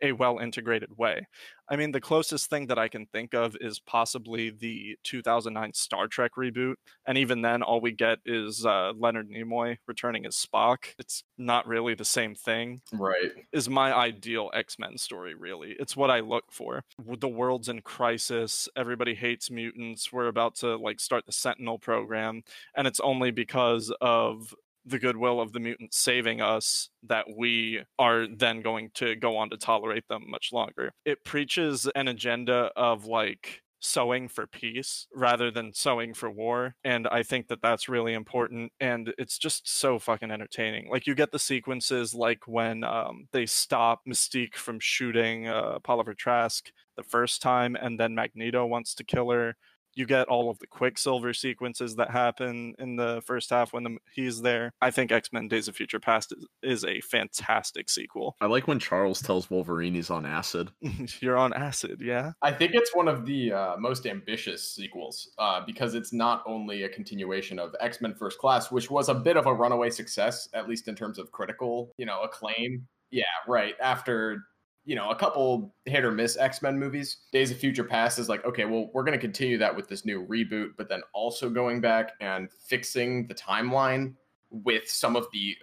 a well integrated way. I mean, the closest thing that I can think of is possibly the 2009 Star Trek reboot. And even then, all we get is uh, Leonard Nimoy returning as Spock. It's not really the same thing. Right. Is my ideal X Men story, really. It's what I look for. The world's in crisis. Everybody hates mutants. We're about to like start the Sentinel program. And it's only because of the goodwill of the mutants saving us that we are then going to go on to tolerate them much longer. It preaches an agenda of like sowing for peace rather than sowing for war and i think that that's really important and it's just so fucking entertaining like you get the sequences like when um, they stop mystique from shooting uh, Bolivar Trask the first time and then magneto wants to kill her you get all of the Quicksilver sequences that happen in the first half when the, he's there. I think X Men Days of Future Past is, is a fantastic sequel. I like when Charles tells Wolverine he's on acid. You're on acid, yeah? I think it's one of the uh, most ambitious sequels uh, because it's not only a continuation of X Men First Class, which was a bit of a runaway success, at least in terms of critical, you know, acclaim. Yeah, right. After you know, a couple hit or miss X Men movies. Days of Future Past is like, okay, well, we're going to continue that with this new reboot, but then also going back and fixing the timeline with some of the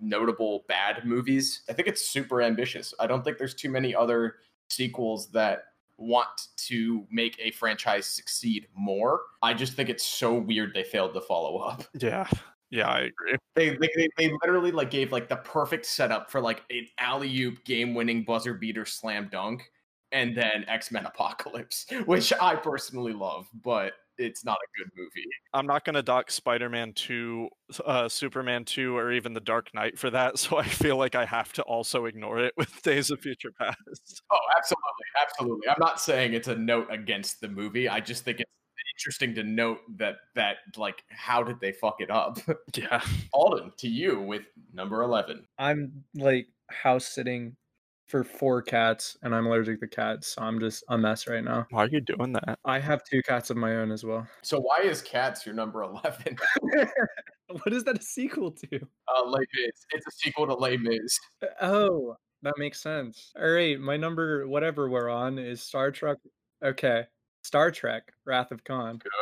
notable bad movies. I think it's super ambitious. I don't think there's too many other sequels that want to make a franchise succeed more. I just think it's so weird they failed to follow up. Yeah. Yeah, I agree. They, they they literally like gave like the perfect setup for like an alley oop game winning buzzer beater slam dunk, and then X Men Apocalypse, which I personally love, but it's not a good movie. I'm not going to dock Spider Man 2, uh, Superman 2, or even The Dark Knight for that. So I feel like I have to also ignore it with Days of Future Past. Oh, absolutely. Absolutely. I'm not saying it's a note against the movie. I just think it's interesting to note that that like how did they fuck it up? Yeah. Alden, to you with number eleven. I'm like house sitting for four cats and I'm allergic to cats, so I'm just a mess right now. Why are you doing that? I have two cats of my own as well. So why is Cats your number eleven? what is that a sequel to? uh, Les Mis. It's a sequel to Les Mis. Oh, that makes sense. All right, my number, whatever we're on, is Star Trek. Okay, Star Trek: Wrath of Khan. Good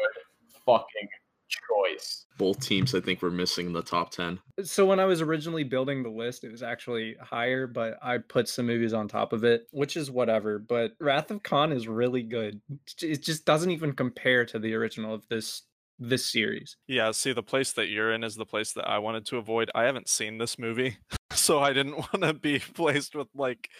fucking choice. Both teams, I think, were missing the top 10. So when I was originally building the list, it was actually higher, but I put some movies on top of it, which is whatever. But Wrath of Khan is really good. It just doesn't even compare to the original of this this series. Yeah, see, the place that you're in is the place that I wanted to avoid. I haven't seen this movie, so I didn't want to be placed with like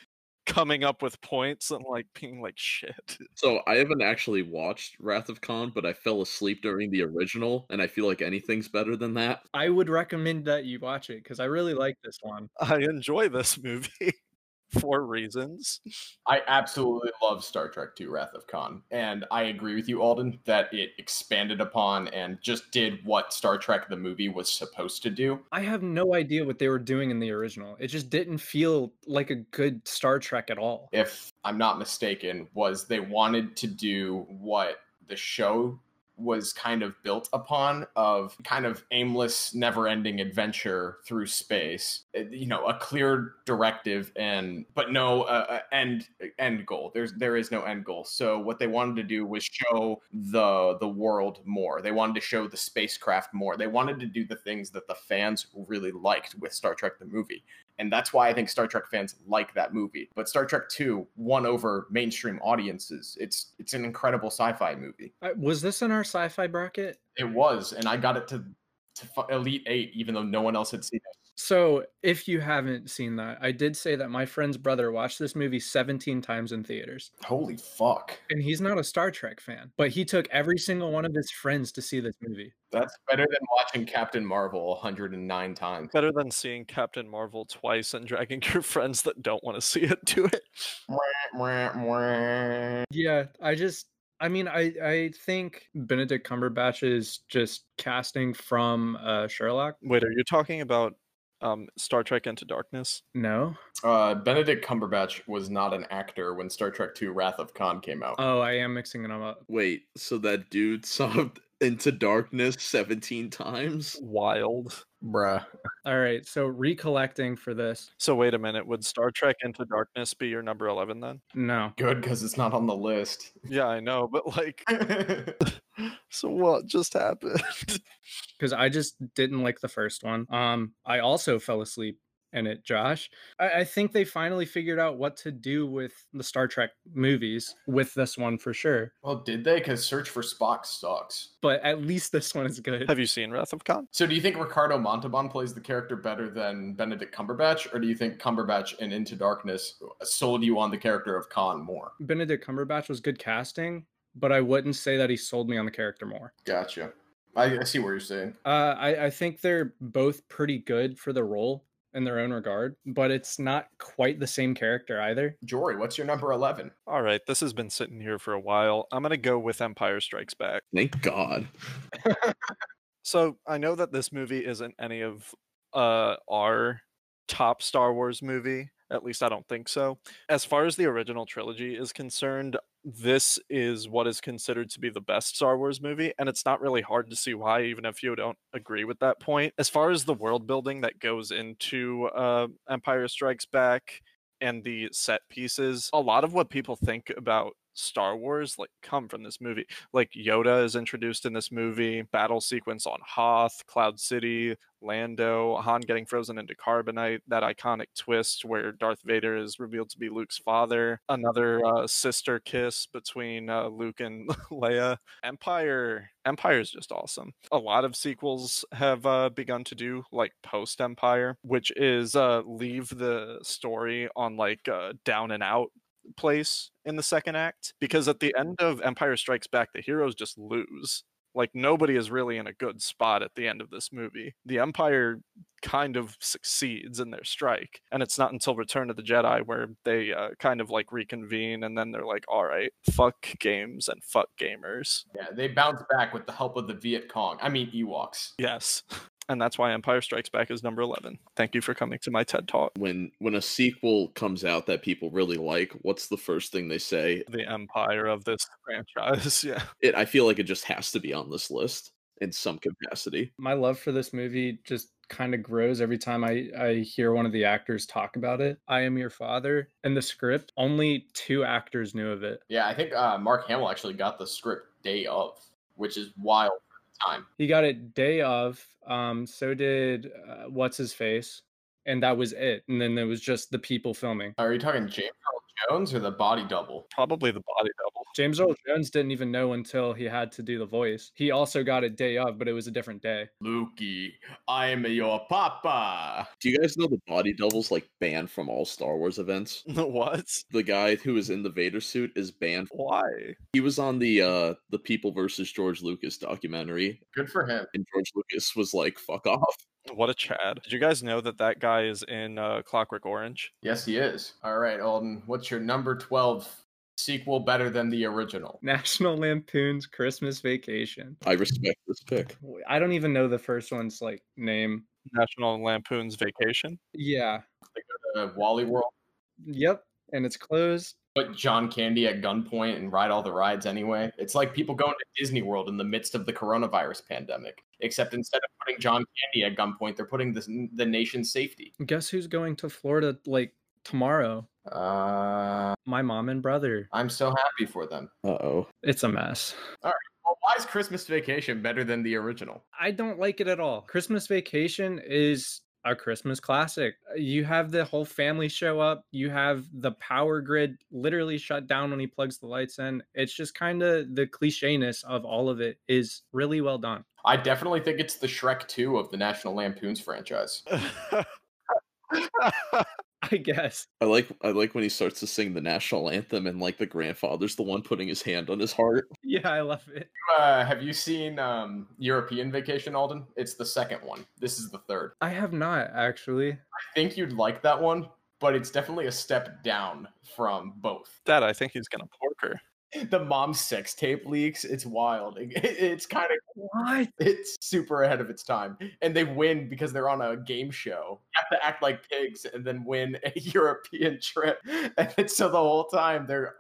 coming up with points and like being like shit. So I haven't actually watched Wrath of Khan, but I fell asleep during the original, and I feel like anything's better than that. I would recommend that you watch it because I really like this one. I enjoy this movie for reasons. I absolutely love Star Trek II Wrath of Khan. And I agree with you, Alden, that it expanded upon and just did what Star Trek the movie was supposed to do. I have no idea what they were doing in the original. It just didn't feel like a good Star Trek at all. If I'm not mistaken, was they wanted to do what the show was kind of built upon of kind of aimless never-ending adventure through space. Uh, you know a clear directive and but no uh, uh, end end goal. There's there is no end goal. So what they wanted to do was show the the world more. They wanted to show the spacecraft more. They wanted to do the things that the fans really liked with Star Trek the movie and that's why I think Star Trek fans like that movie. But Star Trek 2 won over mainstream audiences. It's it's an incredible sci-fi movie. Uh, Was this in our sci-fi bracket? It was, and I got it to to Elite 8 even though no one else had seen it. So, if you haven't seen that, I did say that my friend's brother watched this movie 17 times in theaters. Holy fuck. And he's not a Star Trek fan, but he took every single one of his friends to see this movie. That's better than watching Captain Marvel 109 times. Better than seeing Captain Marvel twice and dragging your friends that don't want to see it to it. Yeah, I just I mean, I I think Benedict Cumberbatch is just casting from uh, Sherlock. Wait, are you talking about um, Star Trek Into Darkness? No. Uh, Benedict Cumberbatch was not an actor when Star Trek II Wrath of Khan came out. Oh, I am mixing it up. Wait, so that dude saw Into Darkness 17 times? Wild. Bruh. All right, so recollecting for this. So wait a minute, would Star Trek Into Darkness be your number 11 then? No. Good, because it's not on the list. Yeah, I know, but like, so what just happened? because I just didn't like the first one. Um, I also fell asleep in it, Josh. I, I think they finally figured out what to do with the Star Trek movies with this one for sure. well, did they? Because Search for Spock sucks. But at least this one is good. Have you seen Wrath of Khan? So, do you think Ricardo Montalban plays the character better than Benedict Cumberbatch, or do you think Cumberbatch in Into Darkness sold you on the character of Khan more? Benedict Cumberbatch was good casting, but I wouldn't say that he sold me on the character more. Gotcha. I, I see what you're saying. Uh, I, I think they're both pretty good for the role in their own regard, but it's not quite the same character either. Jory, what's your number 11? All right, this has been sitting here for a while. I'm going to go with Empire Strikes Back. Thank God. So I know that this movie isn't any of uh, our top Star Wars movie. At least I don't think so. As far as the original trilogy is concerned, this is what is considered to be the best Star Wars movie, and it's not really hard to see why, even if you don't agree with that point. As far as the world building that goes into uh, Empire Strikes Back and the set pieces, a lot of what people think about Star Wars like come from this movie. Like Yoda is introduced in this movie, battle sequence on Hoth, Cloud City, Lando, Han getting frozen into carbonite, that iconic twist where Darth Vader is revealed to be Luke's father, another uh, sister kiss between uh, Luke and Leia. Empire Empire is just awesome. A lot of sequels have uh, begun to do like post Empire, which is uh, leave the story on like uh, down and out place in the second act because at the end of Empire Strikes Back, the heroes just lose. Like nobody is really in a good spot at the end of this movie. The Empire kind of succeeds in their strike, and it's not until Return of the Jedi where they uh, kind of like reconvene, and then they're like, "All right, fuck games and fuck gamers." Yeah, they bounce back with the help of the Viet Cong. I mean, Ewoks. Yes, and that's why Empire Strikes Back is number eleven. Thank you for coming to my TED Talk. When when a sequel comes out that people really like, what's the first thing they say? The empire of this franchise, yeah. It I feel like it just has to be on this list in some capacity. My love for this movie just kind of grows every time I, I hear one of the actors talk about it. I am your father. And the script, only two actors knew of it. Yeah, I think uh, Mark Hamill actually got the script day of, which is wild for the time. He got it day of. Um, so did uh, what's his face, and that was it. And then there was just the people filming. Are you talking James Jones or the body double? Probably the body double. James Earl Jones didn't even know until he had to do the voice. He also got it day of, but it was a different day. Lukey, I am your papa. Do you guys know the body double's like banned from all Star Wars events? what? The guy who was in the Vader suit is banned. Why? He was on the uh the People versus George Lucas documentary, Good for him. and George Lucas was like, "Fuck off." What a Chad. Did you guys know that that guy is in uh, Clockwork Orange? Yes, he is. All right, Alden, what's your number 12 sequel better than the original? National Lampoon's Christmas Vacation. I respect this pick. I don't even know the first one's like name. National Lampoon's Vacation? Yeah. Uh, Wally World. Yep. And it's closed. Put John Candy at gunpoint and ride all the rides anyway. It's like people going to Disney World in the midst of the coronavirus pandemic. Except instead of putting John Candy at gunpoint, they're putting this, the nation's safety. Guess who's going to Florida like tomorrow? Uh, My mom and brother. I'm so happy for them. Uh oh. It's a mess. Well, why is Christmas Vacation better than the original? I don't like it at all. Christmas Vacation is a Christmas classic. Uh, you have the whole family show up. You have the power grid literally shut down when he plugs the lights in. It's just kind of the clichéness of all of it is really well done. I definitely think it's the Shrek 2 of the National Lampoons franchise. I guess. I like I like when he starts to sing the national anthem and like the grandfather's the one putting his hand on his heart. Yeah, I love it. Uh, have you seen um, European Vacation, Alden? It's the second one. This is the third. I have not actually. I think you'd like that one, but it's definitely a step down from both. Dad, I think he's going to pork her. The mom's sex tape leaks. It's wild. It- it's kind of What? it's super ahead of its time, and they win because they're on a game show. You have to act like pigs and then win a European trip, and so the whole time they're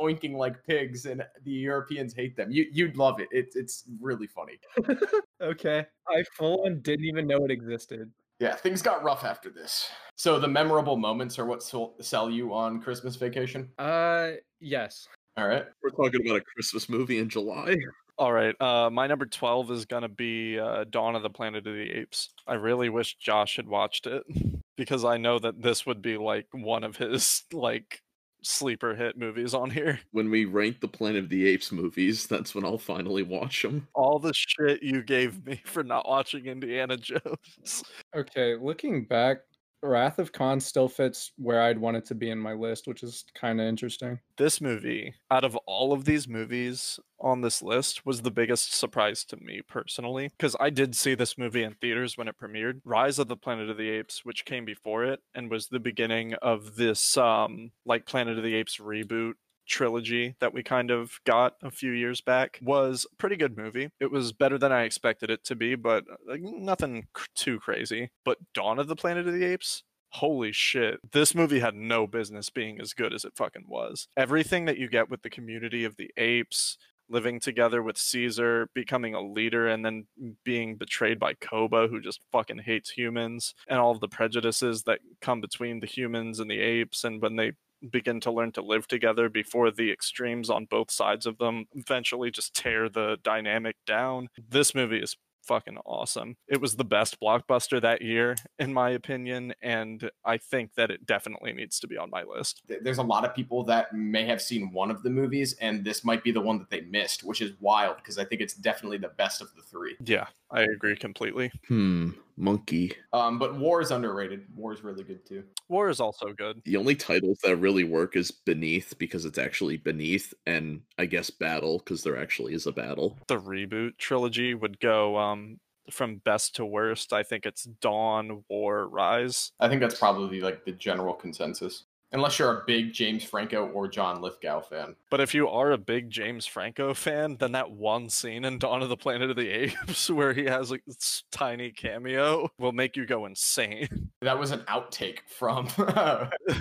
oinking like pigs, and the Europeans hate them. You you'd love it. It's it's really funny. Okay. I full on didn't even know it existed. Yeah, things got rough after this. So the memorable moments are what sell you on Christmas vacation. Uh, yes. All right. We're talking about a Christmas movie in July. All right. Uh, my number 12 is going to be uh, Dawn of the Planet of the Apes. I really wish Josh had watched it because I know that this would be like one of his like sleeper hit movies on here. When we rank the Planet of the Apes movies, that's when I'll finally watch them. All the shit you gave me for not watching Indiana Jones. Okay, looking back, Wrath of Khan still fits where I'd want it to be in my list, which is kind of interesting. This movie, out of all of these movies on this list, was the biggest surprise to me personally because I did see this movie in theaters when it premiered. Rise of the Planet of the Apes, which came before it and was the beginning of this um like Planet of the Apes reboot trilogy that we kind of got a few years back was a pretty good movie. It was better than I expected it to be, but like, nothing c- too crazy. But Dawn of the Planet of the Apes, holy shit, this movie had no business being as good as it fucking was. Everything that you get with the community of the apes, living together with Caesar, becoming a leader, and then being betrayed by Koba, who just fucking hates humans, and all of the prejudices that come between the humans and the apes, and when they begin to learn to live together before the extremes on both sides of them eventually just tear the dynamic down. This movie is fucking awesome. It was the best blockbuster that year, in my opinion, and I think that it definitely needs to be on my list. There's a lot of people that may have seen one of the movies, and this might be the one that they missed, which is wild because I think it's definitely the best of the three. Yeah, I agree completely. Hmm, monkey. Um, but War is underrated. War is really good too. War is also good. The only titles that really work is Beneath because it's actually Beneath, and I guess Battle because there actually is a battle. The reboot trilogy would go um from best to worst. I think it's Dawn, War, Rise. I think that's probably like the general consensus, unless you're a big James Franco or John Lithgow fan. But if you are a big James Franco fan, then that one scene in Dawn of the Planet of the Apes where he has a s- tiny cameo will make you go insane. That was an outtake from. Uh,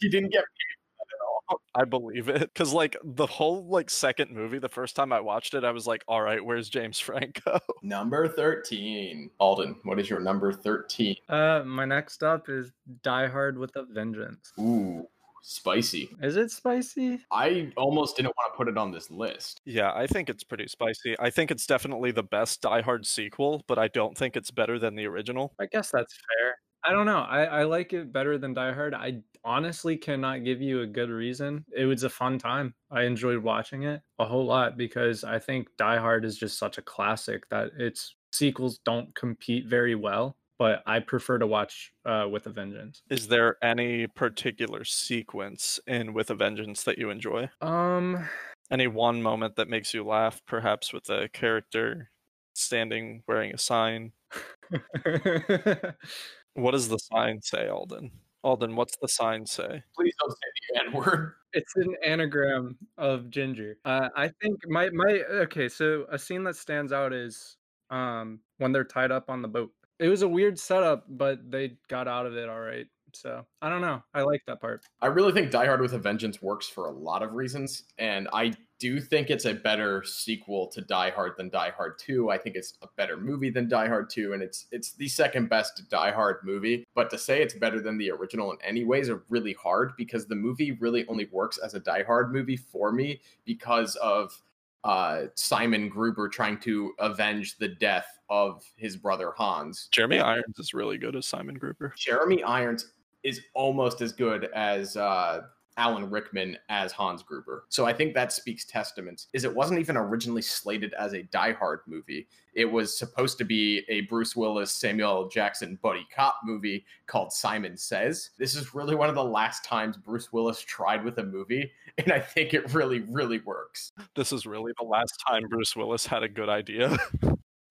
he didn't get paid for that at all. I believe it cuz like the whole like second movie, the first time I watched it, I was like, "All right, where's James Franco?" Number thirteen, Alden. What is your number thirteen? Uh, my next up is Die Hard with a Vengeance. Ooh, spicy. Is it spicy? I almost didn't want to put it on this list. Yeah, I think it's pretty spicy. I think it's definitely the best Die Hard sequel, but I don't think it's better than the original. I guess that's fair. I don't know. I, I like it better than Die Hard. I honestly cannot give you a good reason. It was a fun time. I enjoyed watching it a whole lot because I think Die Hard is just such a classic that its sequels don't compete very well. But I prefer to watch uh, with a Vengeance. Is there any particular sequence in With a Vengeance that you enjoy? Um, Any one moment that makes you laugh, perhaps with a character standing wearing a sign? What does the sign say, Alden? Alden, what's the sign say? Please don't say the N word. It's an anagram of ginger. Uh, I think my my okay. So a scene that stands out is um when they're tied up on the boat. It was a weird setup, but they got out of it all right. So I don't know. I like that part. I really think Die Hard with a Vengeance works for a lot of reasons, and I do think it's a better sequel to Die Hard than Die Hard 2. I think it's a better movie than Die Hard 2, and it's it's the second best Die Hard movie. But to say it's better than the original in any ways are really hard because the movie really only works as a Die Hard movie for me because of uh, Simon Gruber trying to avenge the death of his brother Hans. Jeremy Irons is really good as Simon Gruber. Jeremy Irons is almost as good as uh, Alan Rickman as Hans Gruber. So I think that speaks testaments. Is it wasn't even originally slated as a Die Hard movie. It was supposed to be a Bruce Willis, Samuel Jackson buddy cop movie called Simon Says. This is really one of the last times Bruce Willis tried with a movie, and I think it really, really works. This is really the last time Bruce Willis had a good idea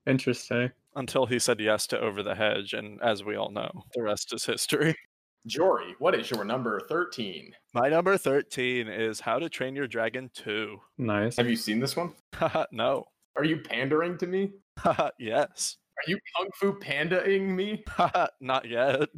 Interesting. until he said yes to Over the Hedge, and as we all know, the rest is history. Jory, what is your number 13? My number 13 is How to Train Your Dragon 2. Nice. Have you seen this one? No. Are you pandering to me? Yes. Are you kung fu pandaing me? Not yet.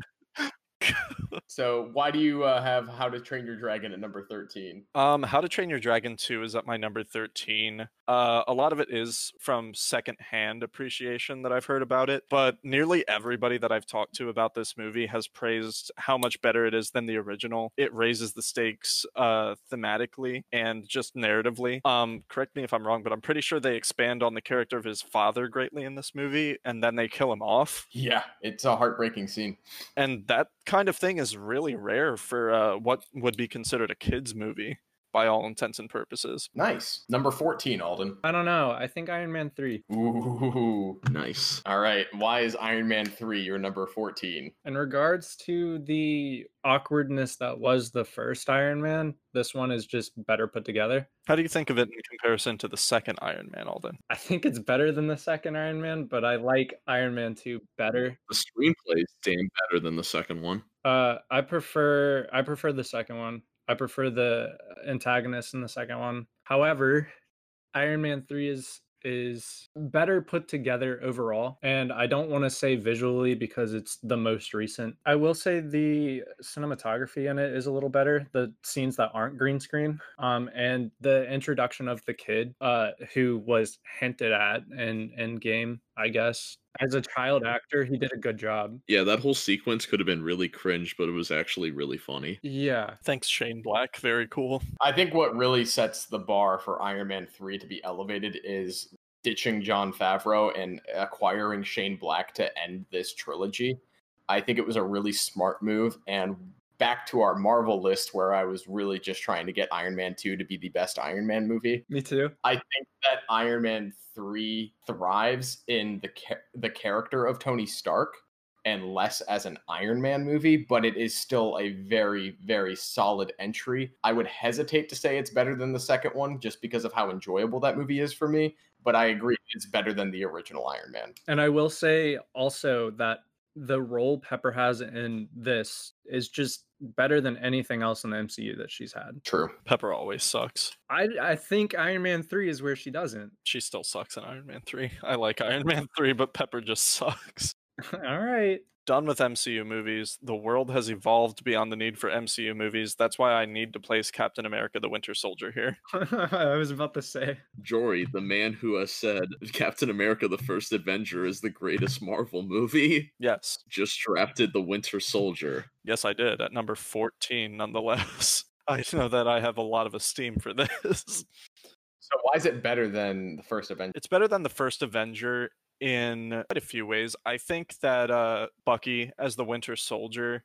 So why do you uh, have How to Train Your Dragon at number 13? Um, How to Train Your Dragon 2 is at my number 13. Uh, a lot of it is from secondhand appreciation that I've heard about it, but nearly everybody that I've talked to about this movie has praised how much better it is than the original. It raises the stakes uh, thematically and just narratively. Um, correct me if I'm wrong, but I'm pretty sure they expand on the character of his father greatly in this movie, and then they kill him off. Yeah, it's a heartbreaking scene. And that kind of thing is really rare for uh, what would be considered a kids movie by all intents and purposes. Nice. Number 14, Alden. I don't know. I think Iron Man 3. Ooh. Nice. All right. Why is Iron Man 3 your number 14? In regards to the awkwardness that was the first Iron Man, this one is just better put together. How do you think of it in comparison to the second Iron Man, Alden? I think it's better than the second Iron Man, but I like Iron Man 2 better. The screenplay is damn better than the second one. Uh I prefer I prefer the second one. I prefer the antagonist in the second one. However, Iron Man 3 is is better put together overall and I don't want to say visually because it's the most recent. I will say the cinematography in it is a little better. The scenes that aren't green screen um and the introduction of the kid uh who was hinted at in in game, I guess. As a child actor, he did a good job. Yeah, that whole sequence could have been really cringe, but it was actually really funny. Yeah. Thanks, Shane Black. Very cool. I think what really sets the bar for Iron Man 3 to be elevated is ditching Jon Favreau and acquiring Shane Black to end this trilogy. I think it was a really smart move. And back to our Marvel list, where I was really just trying to get Iron Man 2 to be the best Iron Man movie. Me too. I think that Iron Man 3 thrives in the the character of Tony Stark and less as an Iron Man movie, but it is still a very very solid entry. I would hesitate to say it's better than the second one just because of how enjoyable that movie is for me, but I agree it's better than the original Iron Man. And I will say also that the role Pepper has in this is just better than anything else in the MCU that she's had. True. Pepper always sucks. I I think Iron Man 3 is where she doesn't. She still sucks in Iron Man 3. I like Iron Man 3, but Pepper just sucks. All right. Done with MCU movies. The world has evolved beyond the need for MCU movies. That's why I need to place Captain America the Winter Soldier here. I was about to say. Jory, the man who has said Captain America the First Avenger is the greatest Marvel movie, Yes. just drafted the Winter Soldier. Yes, I did at number 14, nonetheless. I know that I have a lot of esteem for this. So why is it better than the first Avenger? It's better than the first Avenger in quite a few ways. I think that uh, Bucky as the Winter Soldier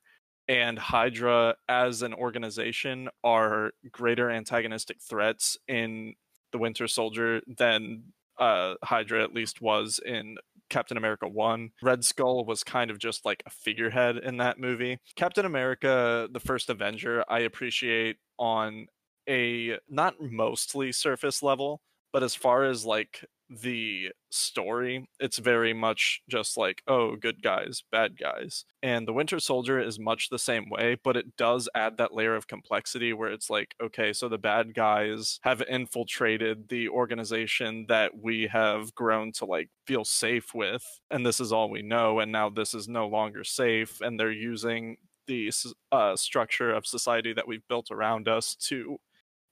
and Hydra as an organization are greater antagonistic threats in the Winter Soldier than uh, Hydra at least was in Captain America 1. Red Skull was kind of just like a figurehead in that movie. Captain America, the first Avenger, I appreciate on a not mostly surface level, but as far as like the story, it's very much just like, oh, good guys, bad guys. And the Winter Soldier is much the same way, but it does add that layer of complexity where it's like, okay, so the bad guys have infiltrated the organization that we have grown to like feel safe with, and this is all we know, and now this is no longer safe, and they're using the uh, structure of society that we've built around us to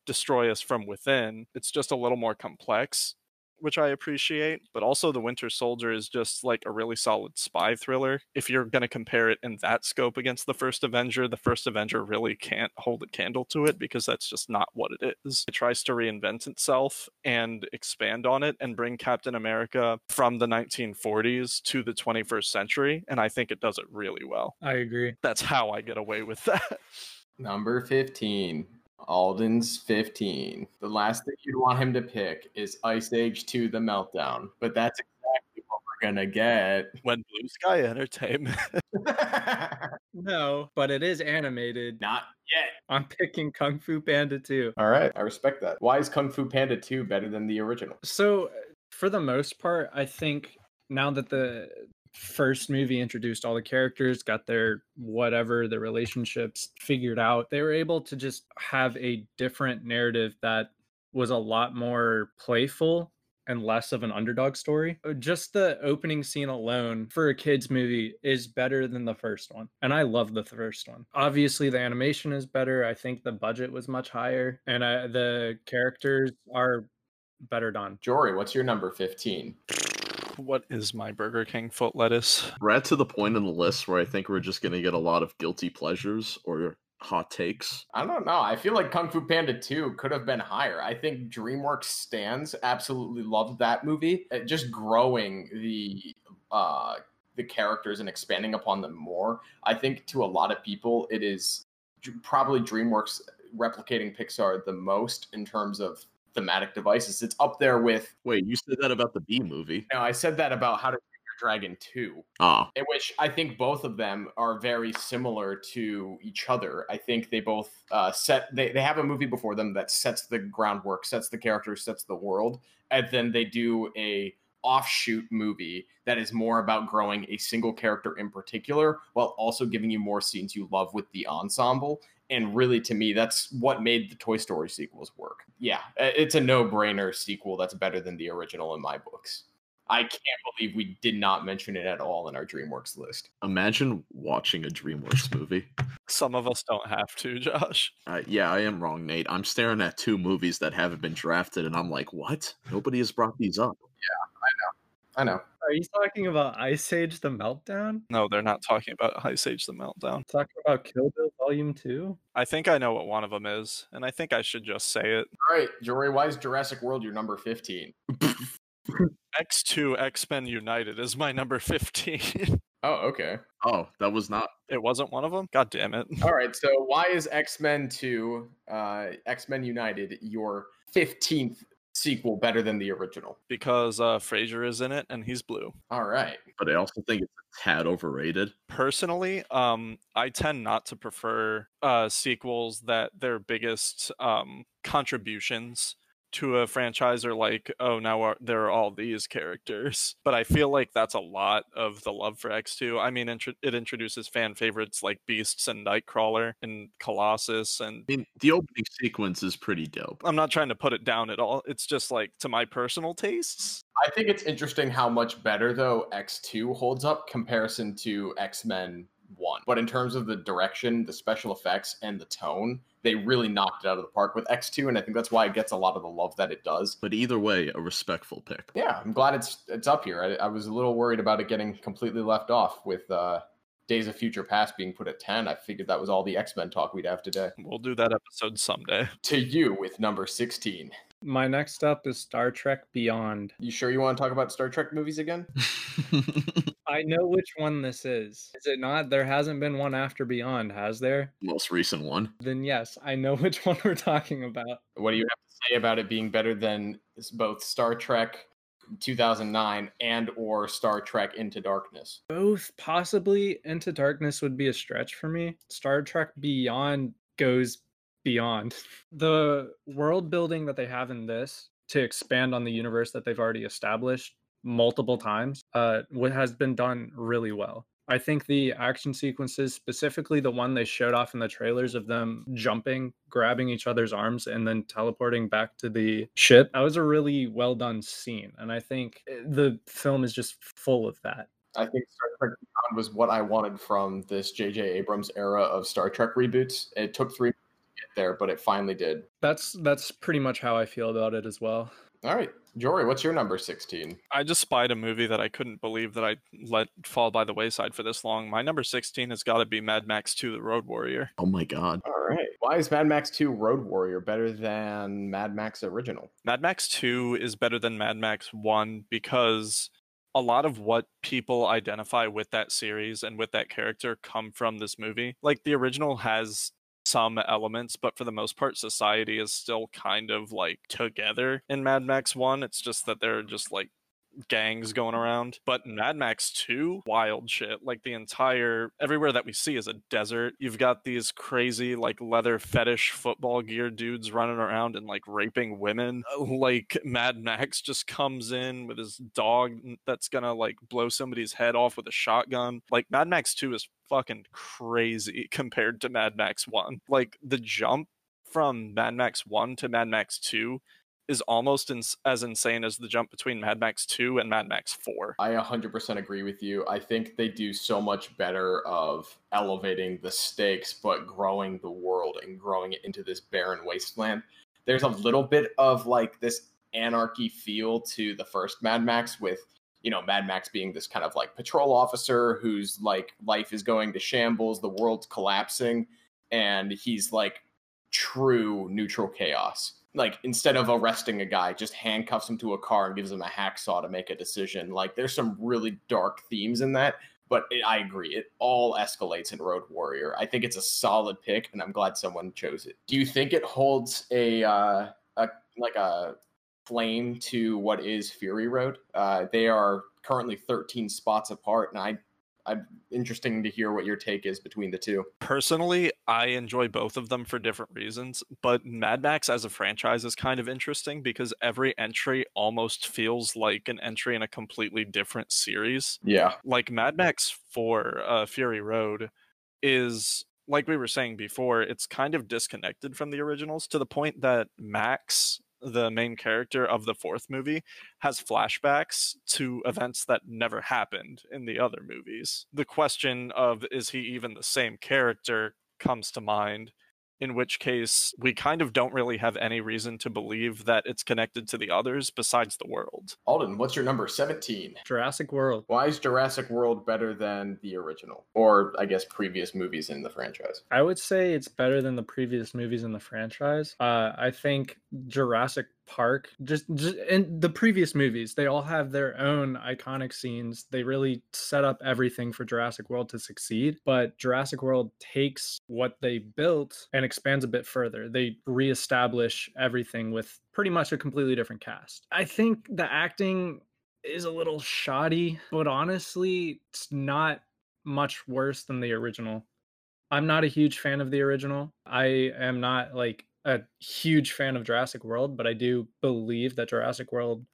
destroy us from within. It's just a little more complex, which I appreciate. But also, The Winter Soldier is just like a really solid spy thriller. If you're going to compare it in that scope against the first Avenger, the first Avenger really can't hold a candle to it because that's just not what it is. It tries to reinvent itself and expand on it and bring Captain America from the 1940s to the 21st century. And I think it does it really well. I agree. That's how I get away with that. Number 15. Alden's 15. The last thing you'd want him to pick is Ice Age 2 The Meltdown, but that's exactly what we're going to get. when Blue Sky Entertainment No, but it is animated. Not yet. I'm picking Kung Fu Panda 2. All right, I respect that. Why is Kung Fu Panda 2 better than the original? So, for the most part, I think now that the first movie introduced all the characters, got their whatever, the relationships figured out. They were able to just have a different narrative that was a lot more playful and less of an underdog story. Uh, Just the opening scene alone for a kids movie is better than the first one. And I love the first one. Obviously the animation is better. I think the budget was much higher and I, the characters are better done. Jory, what's your number 15? What is my Burger King foot lettuce? We're at to the point in the list where I think we're just gonna get a lot of guilty pleasures or hot takes. I don't know. I feel like Kung Fu Panda 2 could have been higher. I think DreamWorks stands absolutely loved that movie. Uh, Just growing the uh the characters and expanding upon them more. I think to a lot of people it is probably DreamWorks replicating Pixar the most in terms of thematic devices. It's up there with Wait, you said that about the B movie? now I said that about How to Train Your Dragon 2. Ah, in which I think both of them are very similar to each other. I think they both uh, set they, they have a movie before them that sets the groundwork, sets the characters, sets the world, and then they do a offshoot movie that is more about growing a single character in particular while also giving you more scenes you love with the ensemble and really to me that's what made the toy story sequels work yeah it's a no-brainer sequel that's better than the original in my books i can't believe we did not mention it at all in our dreamworks list imagine watching a DreamWorks movie. Some of us don't have to, Josh. Uh, yeah, I am wrong, Nate. I'm staring at two movies that haven't been drafted, and I'm like, what? Nobody has brought these up. Yeah, I know. I know Are you talking about Ice Age the Meltdown? No, they're not talking about Ice Age the Meltdown. Talking about Kill Bill Volume 2? I think I know what one of them is, and I think I should just say it. all right jory why is jurassic world your number 15 X2 X Men United is my number 15. oh okay Oh, that was not. it wasn't one of them? God damn it. all right so why is x-men 2 uh x-men united your 15th sequel better than the original Because uh, Frasier is in it and he's blue. all right But I also think it's a tad overrated. personally um i tend not to prefer uh sequels that their biggest um contributions to a franchise are like oh now are, there are all these characters. But i feel like that's a lot of the love for x2 i mean intro- it introduces fan favorites like beasts and nightcrawler and colossus and I mean, the opening sequence is pretty dope. i'm not trying to put it down at all. It's just like to my personal tastes. I think it's interesting how much better though x2 holds up comparison to x-men 1 but in terms of the direction the special effects and the tone they really knocked it out of the park with x2 and i think that's why it gets a lot of the love that it does. But either way, a respectful pick. yeah i'm glad it's it's up here. I, I was a little worried about it getting completely left off with uh days of future past being put at 10 i figured that was all the x-men talk we'd have today. We'll do that episode someday. To you with number 16 My next up is Star Trek Beyond. you sure you want to talk about star trek movies again I know which one this is. Is it not? There hasn't been one after Beyond, has there? Most recent one. Then yes, I know which one we're talking about. what do you have to say about it being better than both star trek 2009 and or star trek into darkness Both possibly Into Darkness would be a stretch for me. Star Trek Beyond goes beyond. The world building that they have in this to expand on the universe that they've already established multiple times uh what has been done really well. I think the action sequences, specifically the one they showed off in the trailers of them jumping, grabbing each other's arms, and then teleporting back to the ship, that was a really well done scene. And I think eh, the film is just full of that. i think star trek beyond was what i wanted from this jj abrams era of star trek reboots it took three to get there but it finally did That's that's pretty much how I feel about it as well. all right jory what's your number 16 I just spied a movie that I couldn't believe that I let fall by the wayside for this long. My number 16 has got to be Mad Max 2 The Road Warrior. Oh my god. all right why is mad max 2 road warrior better than mad max original Mad Max 2 is better than Mad Max 1 because a lot of what people identify with that series and with that character come from this movie. Like the original has some elements, but for the most part, society is still kind of like together in Mad Max 1. It's just that they're just like gangs going around. But Mad Max 2, wild shit. Like the entire everywhere that we see is a desert. You've got these crazy like leather fetish football gear dudes running around and like raping women. Uh, like Mad Max just comes in with his dog that's gonna like blow somebody's head off with a shotgun. Like Mad Max 2 is fucking crazy compared to Mad Max 1. Like the jump from Mad Max 1 to Mad Max 2 is almost ins- as insane as the jump between Mad Max 2 and Mad Max 4. I 100% agree with you. I think they do so much better of elevating the stakes, but growing the world and growing it into this barren wasteland. There's a little bit of like this anarchy feel to the first Mad Max with you know Mad Max being this kind of like patrol officer whose like life is going to shambles, the world's collapsing and he's like true neutral chaos like instead of arresting a guy, just handcuffs him to a car and gives him a hacksaw to make a decision. Like there's some really dark themes in that, but it, I agree, it all escalates in Road Warrior. I think it's a solid pick, and I'm glad someone chose it. Do you think it holds a uh, a like a flame to what is Fury Road? Uh, they are currently 13 spots apart, and I I'm interesting to hear what your take is between the two. Personally, I enjoy both of them for different reasons, but Mad Max as a franchise is kind of interesting because every entry almost feels like an entry in a completely different series. Yeah. Like Mad Max 4 uh, Fury Road is like we were saying before, it's kind of disconnected from the originals to the point that Max the main character of the fourth movie has flashbacks to events that never happened in the other movies. The question of is he even the same character comes to mind in which case we kind of don't really have any reason to believe that it's connected to the others besides the world. Alden, what's your number 17? Jurassic World. Why is Jurassic World better than the original? Or, I guess, previous movies in the franchise? I would say it's better than the previous movies in the franchise. Uh, I think Jurassic Park, just, just in the previous movies, they all have their own iconic scenes. They really set up everything for Jurassic World to succeed. But Jurassic World takes what they built and expands a bit further. They reestablish everything with pretty much a completely different cast. I think the acting is a little shoddy, but honestly, it's not much worse than the original. I'm not a huge fan of the original. I am not like a huge fan of Jurassic World, but I do believe that Jurassic World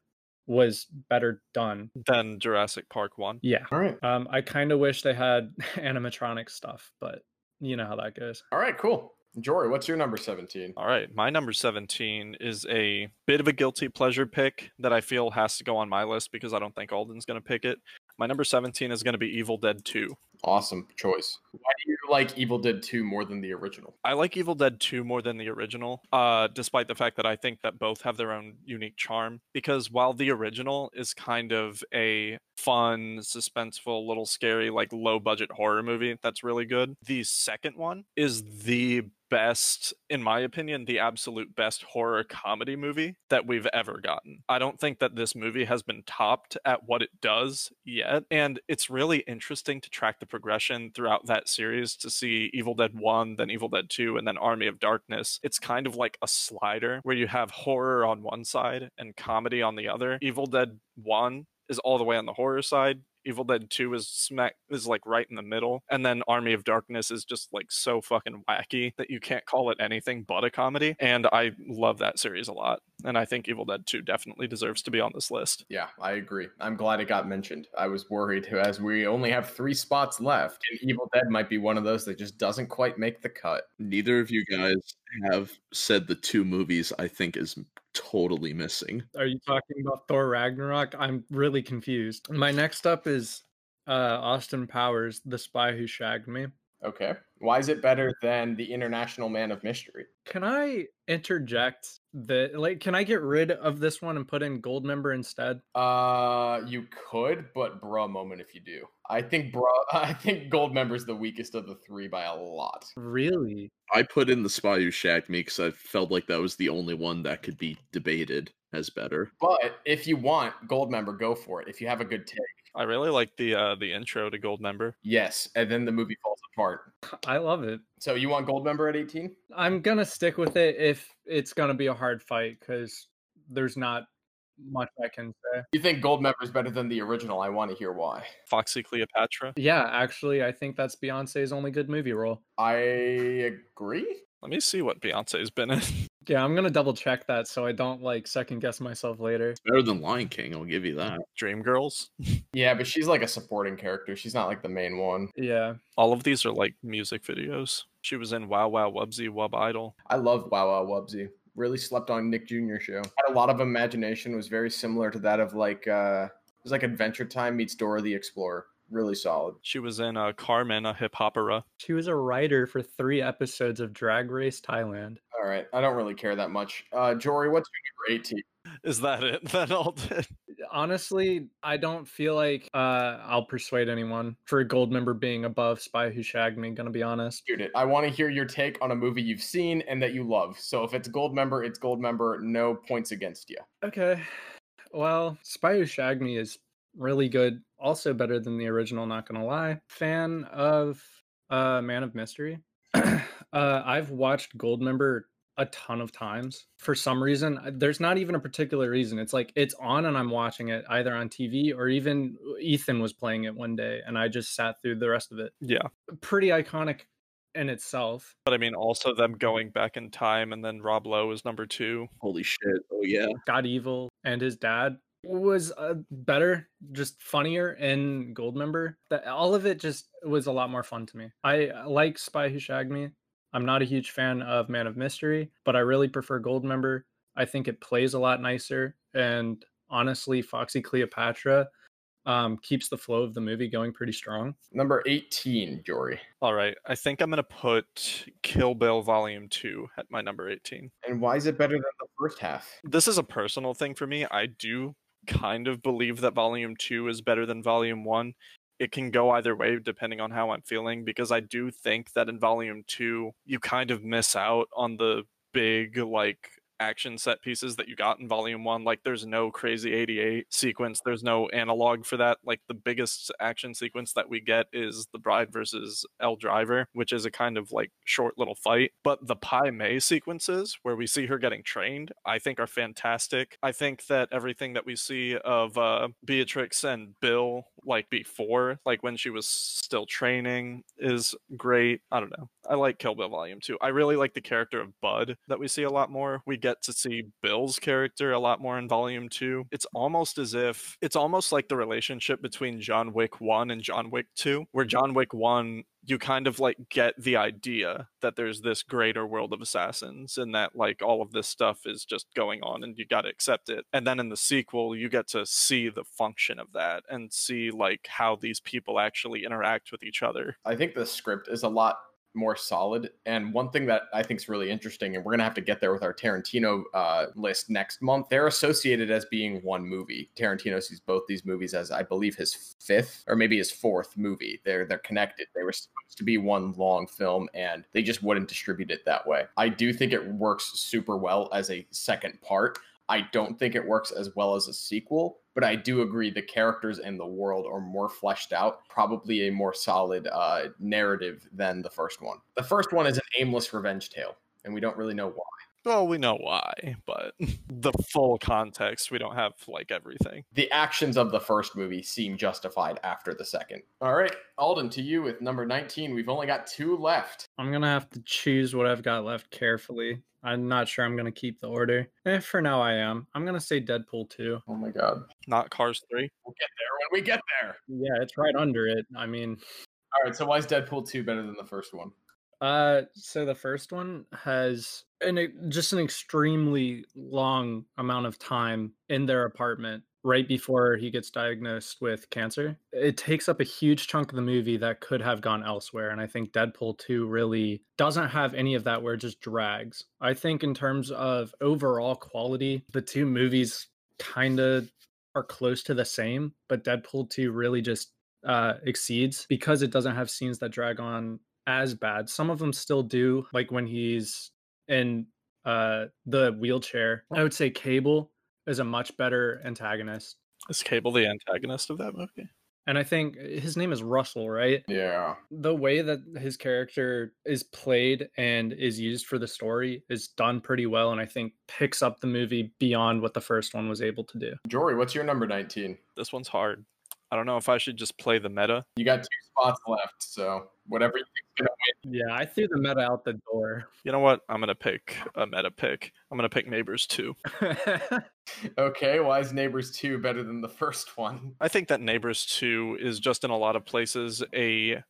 was better done than Jurassic Park 1. Yeah. All right. Um I kind of wish they had animatronic stuff, but you know how that goes. All right, cool. Jory, what's your number 17? All right, my number 17 is a bit of a guilty pleasure pick that I feel has to go on my list because I don't think Alden's going to pick it. My number 17 is going to be Evil Dead 2. Awesome choice. Why do you like Evil Dead 2 more than the original? I like Evil Dead 2 more than the original, uh, despite the fact that I think that both have their own unique charm. Because while the original is kind of a fun, suspenseful, little scary, like low budget horror movie that's really good, the second one is the best, in my opinion, the absolute best horror comedy movie that we've ever gotten. I don't think that this movie has been topped at what it does yet. And it's really interesting to track the progression throughout that series to see Evil Dead 1, then Evil Dead 2, and then Army of Darkness. It's kind of like a slider where you have horror on one side and comedy on the other. Evil Dead 1 is all the way on the horror side. Evil Dead 2 is smack is like right in the middle. And then Army of Darkness is just like so fucking wacky that you can't call it anything but a comedy. And I love that series a lot. And I think Evil Dead 2 definitely deserves to be on this list. Yeah, I agree. I'm glad it got mentioned. I was worried as we only have three spots left. And Evil Dead might be one of those that just doesn't quite make the cut. Neither of you guys have said the two movies I think is totally missing. Are you talking about Thor Ragnarok? I'm really confused. My next up is uh Austin Powers, The Spy Who Shagged Me. Okay. Why is it better than the International Man of Mystery? Can I interject the like can I get rid of this one and put in Goldmember instead? Uh you could, but bruh moment if you do. I think bruh I think Goldmember's the weakest of the three by a lot. Really? I put in the spy who shagged me because I felt like that was the only one that could be debated as better. But if you want Goldmember, go for it. If you have a good take. I really like the uh the intro to Goldmember. Yes, and then the movie falls apart. I love it. So you want Goldmember at 18? I'm gonna stick with it if it's gonna be a hard fight because there's not much I can say. You think Goldmember is better than the original? I want to hear why. Foxy Cleopatra. Yeah, actually, I think that's Beyonce's only good movie role. I agree. Let me see what Beyonce's been in. Yeah, I'm gonna double check that so I don't like second guess myself later. It's better than Lion King. I'll give you that. Dreamgirls. Yeah, but she's like a supporting character. She's not like the main one. Yeah, All of these are like music videos. She was in Wow Wow Wubbzy Wubb Idol. I love Wow Wow Wubsy. Really slept on Nick Jr. show. Had a lot of imagination. Was very similar to that of like uh it was like Adventure Time meets Dora the Explorer. Really solid. She was in uh, Carmen, a Hip Hopera. she was a writer for three episodes of Drag Race Thailand. All right, I don't really care that much. Uh Jory, what's your number 18? Is that it? That all did. Honestly, I don't feel like uh, I'll persuade anyone for a Goldmember being above Spy Who Shagged Me. Gonna be honest. Shoot it. I want to hear your take on a movie you've seen and that you love. So if it's Goldmember, it's Goldmember. No points against you. Okay. Well, Spy Who Shagged Me is really good. Also better than the original, not gonna lie. Fan of uh Man of Mystery. uh I've watched Goldmember a ton of times. For some reason, uh, there's not even a particular reason. It's like it's on and I'm watching it either on TV or even Ethan was playing it one day and I just sat through the rest of it. Yeah. Pretty iconic in itself. But I mean, also them going back in time and then Rob Lowe is number two. Holy shit. Oh, yeah. God Evil and his dad was uh, better, just funnier in Goldmember. That all of it just was a lot more fun to me. I uh, like Spy Who Shagged Me. I'm not a huge fan of Man of Mystery, but I really prefer Goldmember. I think it plays a lot nicer, and honestly, Foxy Cleopatra um, keeps the flow of the movie going pretty strong. Number 18, Jory. All right. I think I'm going to put Kill Bill Volume 2 at my number 18. And why is it better than the first half? This is a personal thing for me. I do kind of believe that Volume 2 is better than Volume 1. It can go either way depending on how I'm feeling because I do think that in Volume 2, you kind of miss out on the big, like, action set pieces that you got in volume 1 like there's no crazy 88 sequence there's no analog for that like the biggest action sequence that we get is the bride versus Elle Driver which is a kind of like short little fight but the Pai Mei sequences where we see her getting trained I think are fantastic. I think that everything that we see of uh Beatrix and Bill like before like when she was still training is great I don't know I like Kill Bill Volume 2 I really like the character of Budd that we see a lot more we get to see Bill's character a lot more in volume 2. It's almost as if it's almost like the relationship between John Wick 1 and John Wick 2, where John Wick 1 you kind of like get the idea that there's this greater world of assassins and that like all of this stuff is just going on and you got to accept it. And then in the sequel, you get to see the function of that and see like how these people actually interact with each other. I think the script is a lot more solid. And one thing that I think is really interesting, and we're gonna have to get there with our Tarantino uh, list next month. They're associated as being one movie. Tarantino sees both these movies as, I believe, his fifth or maybe his fourth movie. They're they're connected. They were supposed to be one long film, and they just wouldn't distribute it that way. I do think it works super well as a second part. I don't think it works as well as a sequel, but I do agree the characters and the world are more fleshed out, probably a more solid uh, narrative than the first one. The first one is an aimless revenge tale, and we don't really know why. Well, we know why, but the full context, we don't have like everything. The actions of the first movie seem justified after the second. All right, Alden, to you with number 19. We've only got two left. I'm gonna have to choose what I've got left carefully. I'm not sure I'm gonna keep the order. Eh, for now I am. I'm gonna say Deadpool 2. Oh my god. Not Cars 3. We'll get there when we get there. Yeah, it's right under it. I mean, All right, so why is Deadpool 2 better than the first one? Uh, so the first one has an just an extremely long amount of time in their apartment right before he gets diagnosed with cancer. It takes up a huge chunk of the movie that could have gone elsewhere. And I think Deadpool 2 really doesn't have any of that where it just drags. I think, in terms of overall quality, the two movies kind of are close to the same, but Deadpool 2 really just uh, exceeds because it doesn't have scenes that drag on as bad. Some of them still do, like when he's in uh, the wheelchair. I would say Cable is a much better antagonist. Is Cable the antagonist of that movie? And I think his name is Russell, right? Yeah. The way that his character is played and is used for the story is done pretty well, and I think picks up the movie beyond what the first one was able to do. Jory, what's your number 19? This one's hard. I don't know if I should just play the meta. You got two spots left, so whatever you think's gonna Yeah, I threw the meta out the door. You know what? I'm gonna pick a meta pick. I'm gonna pick Neighbors 2. Okay, why is Neighbors 2 better than the first one? I think that Neighbors 2 is just in a lot of places a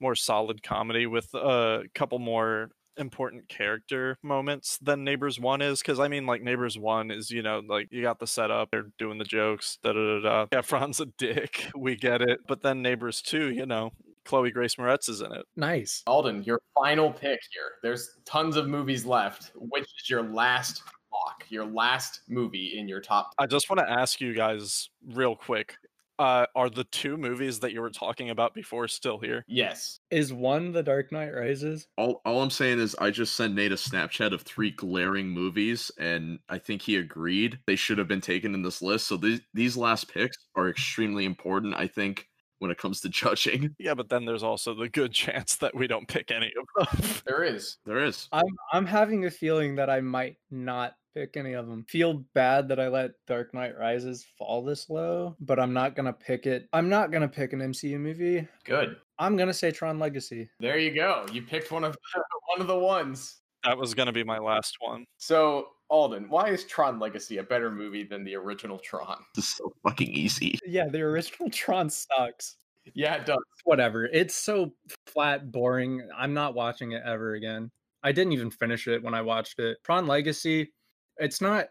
more solid comedy with a couple more important character moments than Neighbors 1 is. Because, I mean, like, Neighbors 1 is, you know, like, you got the setup, they're doing the jokes, da da da da. Efron's a dick, we get it. But then Neighbors 2, you know, Chloe Grace Moretz is in it. nice. Alden, your final pick here. There's tons of movies left. Which is your last block, your last movie in your top? I just want to ask you guys real quick. Uh, are the two movies that you were talking about before still here? Yes. Is one The Dark Knight Rises? All, all I'm saying is I just sent Nate a Snapchat of three glaring movies, and I think he agreed they should have been taken in this list. So these these last picks are extremely important, I think, when it comes to judging. Yeah, but then there's also the good chance that we don't pick any of them. There is. There is. I'm I'm having a feeling that I might not pick any of them. Feel bad that I let Dark Knight Rises fall this low, but I'm not gonna pick it. I'm not gonna pick an MCU movie. Good. I'm gonna say Tron Legacy. There you go. You picked one of one of the ones. that was going to be my last one. So, Alden, why is Tron Legacy a better movie than the original Tron? This is so fucking easy. Yeah, the original Tron sucks. Yeah, it does. Whatever. It's so flat, boring. I'm not watching it ever again. I didn't even finish it when I watched it. Tron Legacy, it's not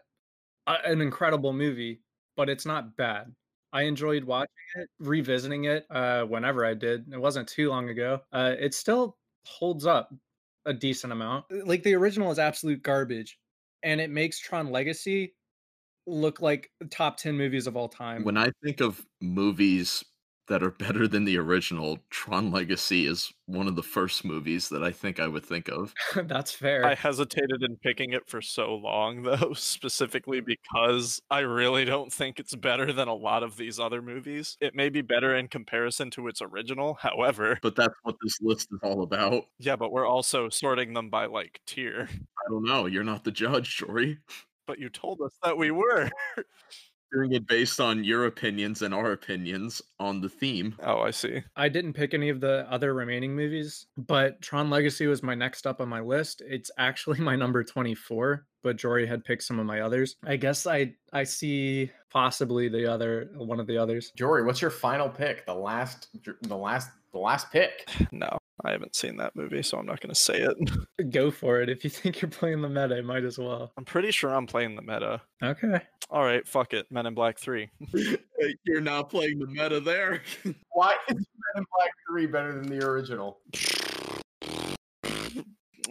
a, an incredible movie, but it's not bad. I enjoyed watching it, revisiting it uh, whenever I did. It wasn't too long ago. Uh, it still holds up a decent amount. Like the original is absolute garbage, and it makes Tron Legacy look like top 10 movies of all time. When I think of movies that are better than the original, Tron Legacy is one of the first movies that I think I would think of. That's fair. I hesitated in picking it for so long, though, specifically mm. because I really don't think it's better than a lot of these other movies. It may be better in comparison to its original, however, But that's what this list is all about. yeah, but we're also sorting them by like tier. I don't know. You're not the judge, Jory. But you told us that we were. Doing it based on your opinions and our opinions on the theme. Oh, I see. I didn't pick any of the other remaining movies, but Tron Legacy was my next up on my list. It's actually my number 24, but Jory had picked some of my others. I guess I I see possibly the other one of the others. Jory, what's your final pick? The last, the last, the last pick. No, I haven't seen that movie, so I'm not going to say it. Go for it. If you think you're playing the meta, might as well. I'm pretty sure I'm playing the meta. Okay. All right, fuck it. Men in Black 3. You're not playing the meta there. Why is Men in Black Three better than the original?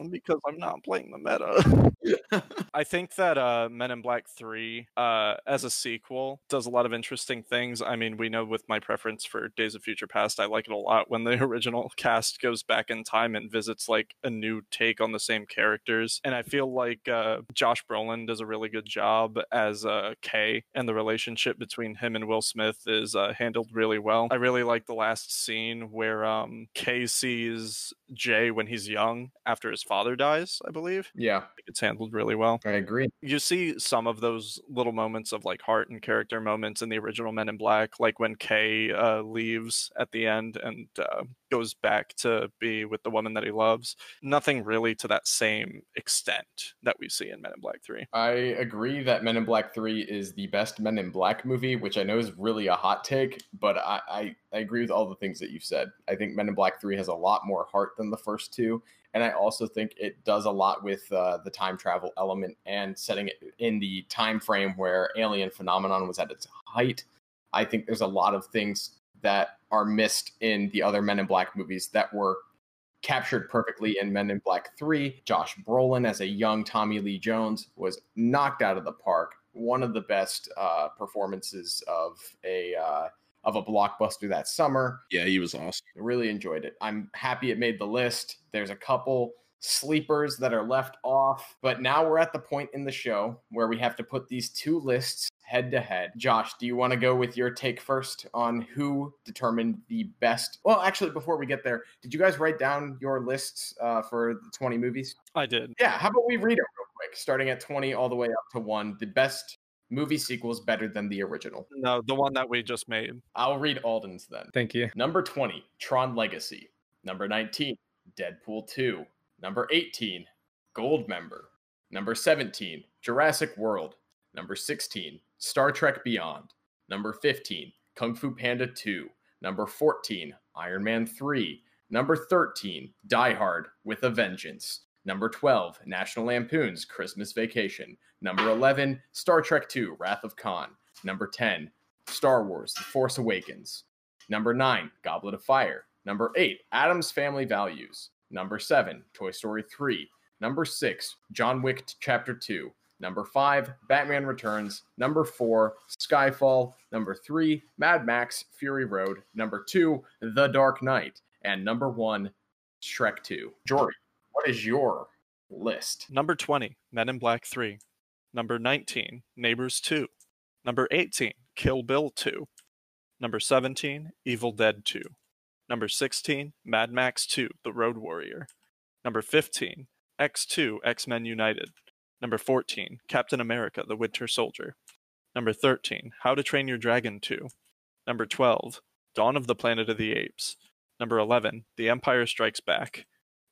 Because I'm not playing the meta. I think that uh, Men in Black 3, uh, as a sequel, does a lot of interesting things. I mean, we know with my preference for Days of Future Past, I like it a lot when the original cast goes back in time and visits like a new take on the same characters. And I feel like uh, Josh Brolin does a really good job as uh, Kay, and the relationship between him and Will Smith is uh, handled really well. I really like the last scene where um, Kay sees Jay when he's young after his father dies, I believe. Yeah, it's handled really well. I agree. You see some of those little moments of like heart and character moments in the original Men in Black, like when Kay uh, leaves at the end and uh, goes back to be with the woman that he loves. Nothing really to that same extent that we see in Men in Black 3. I agree that Men in Black 3 is the best Men in Black movie, which I know is really a hot take, but I, I, I agree with all the things that you've said. I think Men in Black 3 has a lot more heart than the first two. And I also think it does a lot with uh, the time travel element and setting it in the time frame where alien phenomenon was at its height. I think there's a lot of things that are missed in the other Men in Black movies that were captured perfectly in Men in Black 3. Josh Brolin as a young Tommy Lee Jones was knocked out of the park. One of the best uh, performances of a uh, of a blockbuster that summer. yeah, he was awesome. Really enjoyed it. I'm happy it made the list. There's a couple sleepers that are left off. But now we're at the point in the show where we have to put these two lists head to head. Josh, do you want to go with your take first on who determined the best? Well, actually, before we get there, did you guys write down your lists uh, for the 20 movies? I did. Yeah, how about we read it real quick, starting at 20 all the way up to one. The best movie sequels better than the original. No, the one that we just made. I'll read Alden's then. Thank you. Number 20, Tron Legacy. Number 19, Deadpool 2. Number 18, Goldmember. Number 17, Jurassic World. Number 16, Star Trek Beyond. Number 15, Kung Fu Panda 2. Number 14, Iron Man 3. Number 13, Die Hard with a Vengeance. Number 12, National Lampoon's Christmas Vacation. Number 11, Star Trek II Wrath of Khan. Number 10, Star Wars The Force Awakens. Number 9, Goblet of Fire. Number 8, Addams Family Values. Number 7, Toy Story 3. Number 6, John Wick Chapter 2. Number 5, Batman Returns. Number 4, Skyfall. Number 3, Mad Max Fury Road. Number 2, The Dark Knight. And number 1, Shrek 2. Jory, what is your list? Number 20, Men in Black 3. Number 19, Neighbors 2. Number 18, Kill Bill 2. Number 17, Evil Dead 2. Number 16, Mad Max 2, The Road Warrior. Number 15, X2, X Men United. Number 14, Captain America, The Winter Soldier. Number 13, How to Train Your Dragon 2. Number 12, Dawn of the Planet of the Apes. Number 11, The Empire Strikes Back.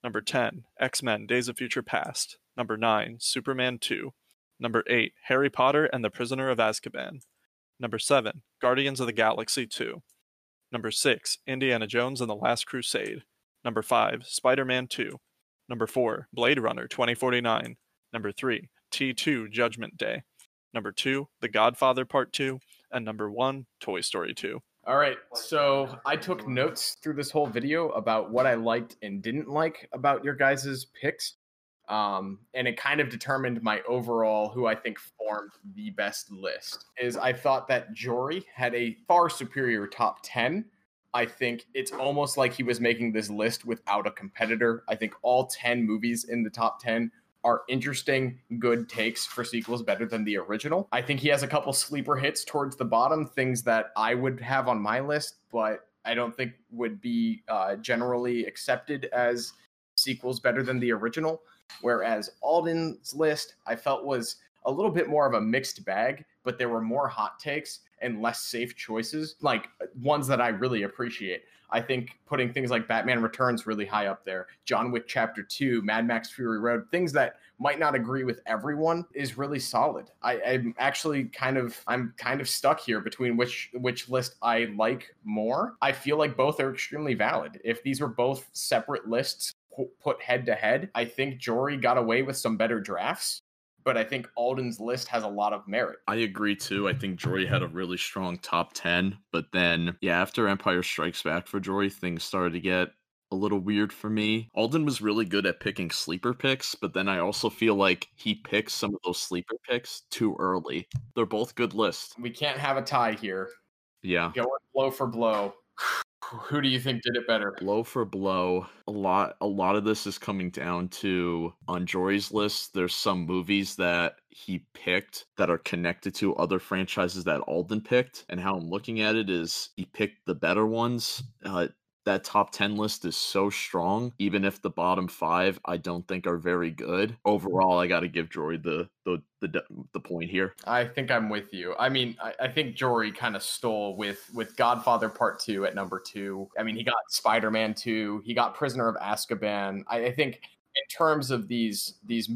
Number 10, X Men Days of Future Past. Number 9, Superman 2. Number 8, Harry Potter and the Prisoner of Azkaban. Number 7, Guardians of the Galaxy 2. Number 6, Indiana Jones and the Last Crusade. Number 5, Spider Man 2. Number 4, Blade Runner 2049. Number 3, T2 Judgment Day. Number 2, The Godfather Part 2. And number 1, Toy Story 2. All right, so I took notes through this whole video about what I liked and didn't like about your guys' picks. Um, and it kind of determined my overall who I think formed the best list. Is I thought that Jory had a far superior top 10. I think it's almost like he was making this list without a competitor. I think all 10 movies in the top 10 are interesting, good takes for sequels better than the original. I think he has a couple sleeper hits towards the bottom, things that I would have on my list, but I don't think would be uh, generally accepted as sequels better than the original. Whereas Alden's list, I felt was a little bit more of a mixed bag, but there were more hot takes and less safe choices, like ones that I really appreciate. I think putting things like Batman Returns really high up there, John Wick Chapter 2, Mad Max Fury Road, things that might not agree with everyone is really solid. I, am actually kind of I'm kind of stuck here between which which list I like more. I feel like both are extremely valid. If these were both separate lists put head to head, I think Jory got away with some better drafts but I think Alden's list has a lot of merit. I agree too. I think Jory had a really strong top 10, but then, yeah, after Empire Strikes Back for Jory, things started to get a little weird for me. Alden was really good at picking sleeper picks, but then I also feel like he picks some of those sleeper picks too early. They're both good lists. We can't have a tie here. Yeah. Going blow for blow. Who do you think did it better? Blow for blow. A lot a lot of this is coming down to on Jory's list, there's some movies that he picked that are connected to other franchises that Alden picked. And how I'm looking at it is he picked the better ones. Uh, that top 10 list is so strong even if the bottom 5 I don't think are very good. Overall, I got to give Jory the, the the the point here. I think I'm with you. I mean, I, I think Jory kind of stole with with Godfather Part 2 at number 2. I mean, he got Spider-Man 2, he got Prisoner of Azkaban. I, I think in terms of these these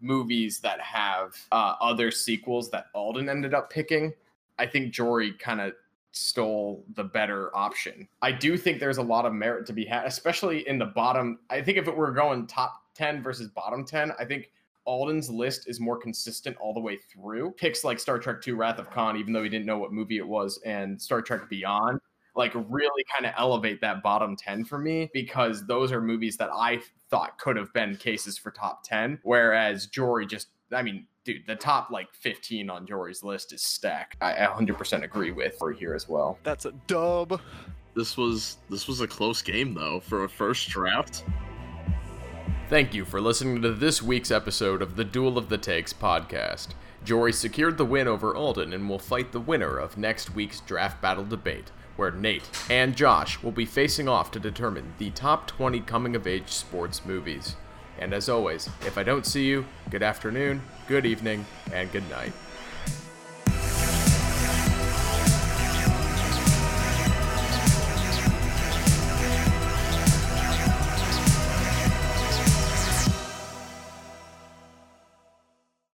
movies that have uh, other sequels that Alden ended up picking, I think Jory kind of stole the better option. I do think there's a lot of merit to be had, especially in the bottom. I think if it were going top 10 versus bottom 10, I think Alden's list is more consistent all the way through. Picks like Star Trek II Wrath of Khan, even though he didn't know what movie it was, and Star Trek Beyond, like really kind of elevate that bottom 10 for me because those are movies that I thought could have been cases for top 10. Whereas Jory just, I mean, dude, the top like 15 on Jory's list is stacked. I 100% agree with for here as well. That's a dub. This was this was a close game though for a first draft. Thank you for listening to this week's episode of the Duel of the Takes podcast. Jory secured the win over Alden and will fight the winner of next week's draft battle debate, where Nate and Josh will be facing off to determine the top 20 coming of age sports movies. And as always, if I don't see you, good afternoon, good evening, and good night.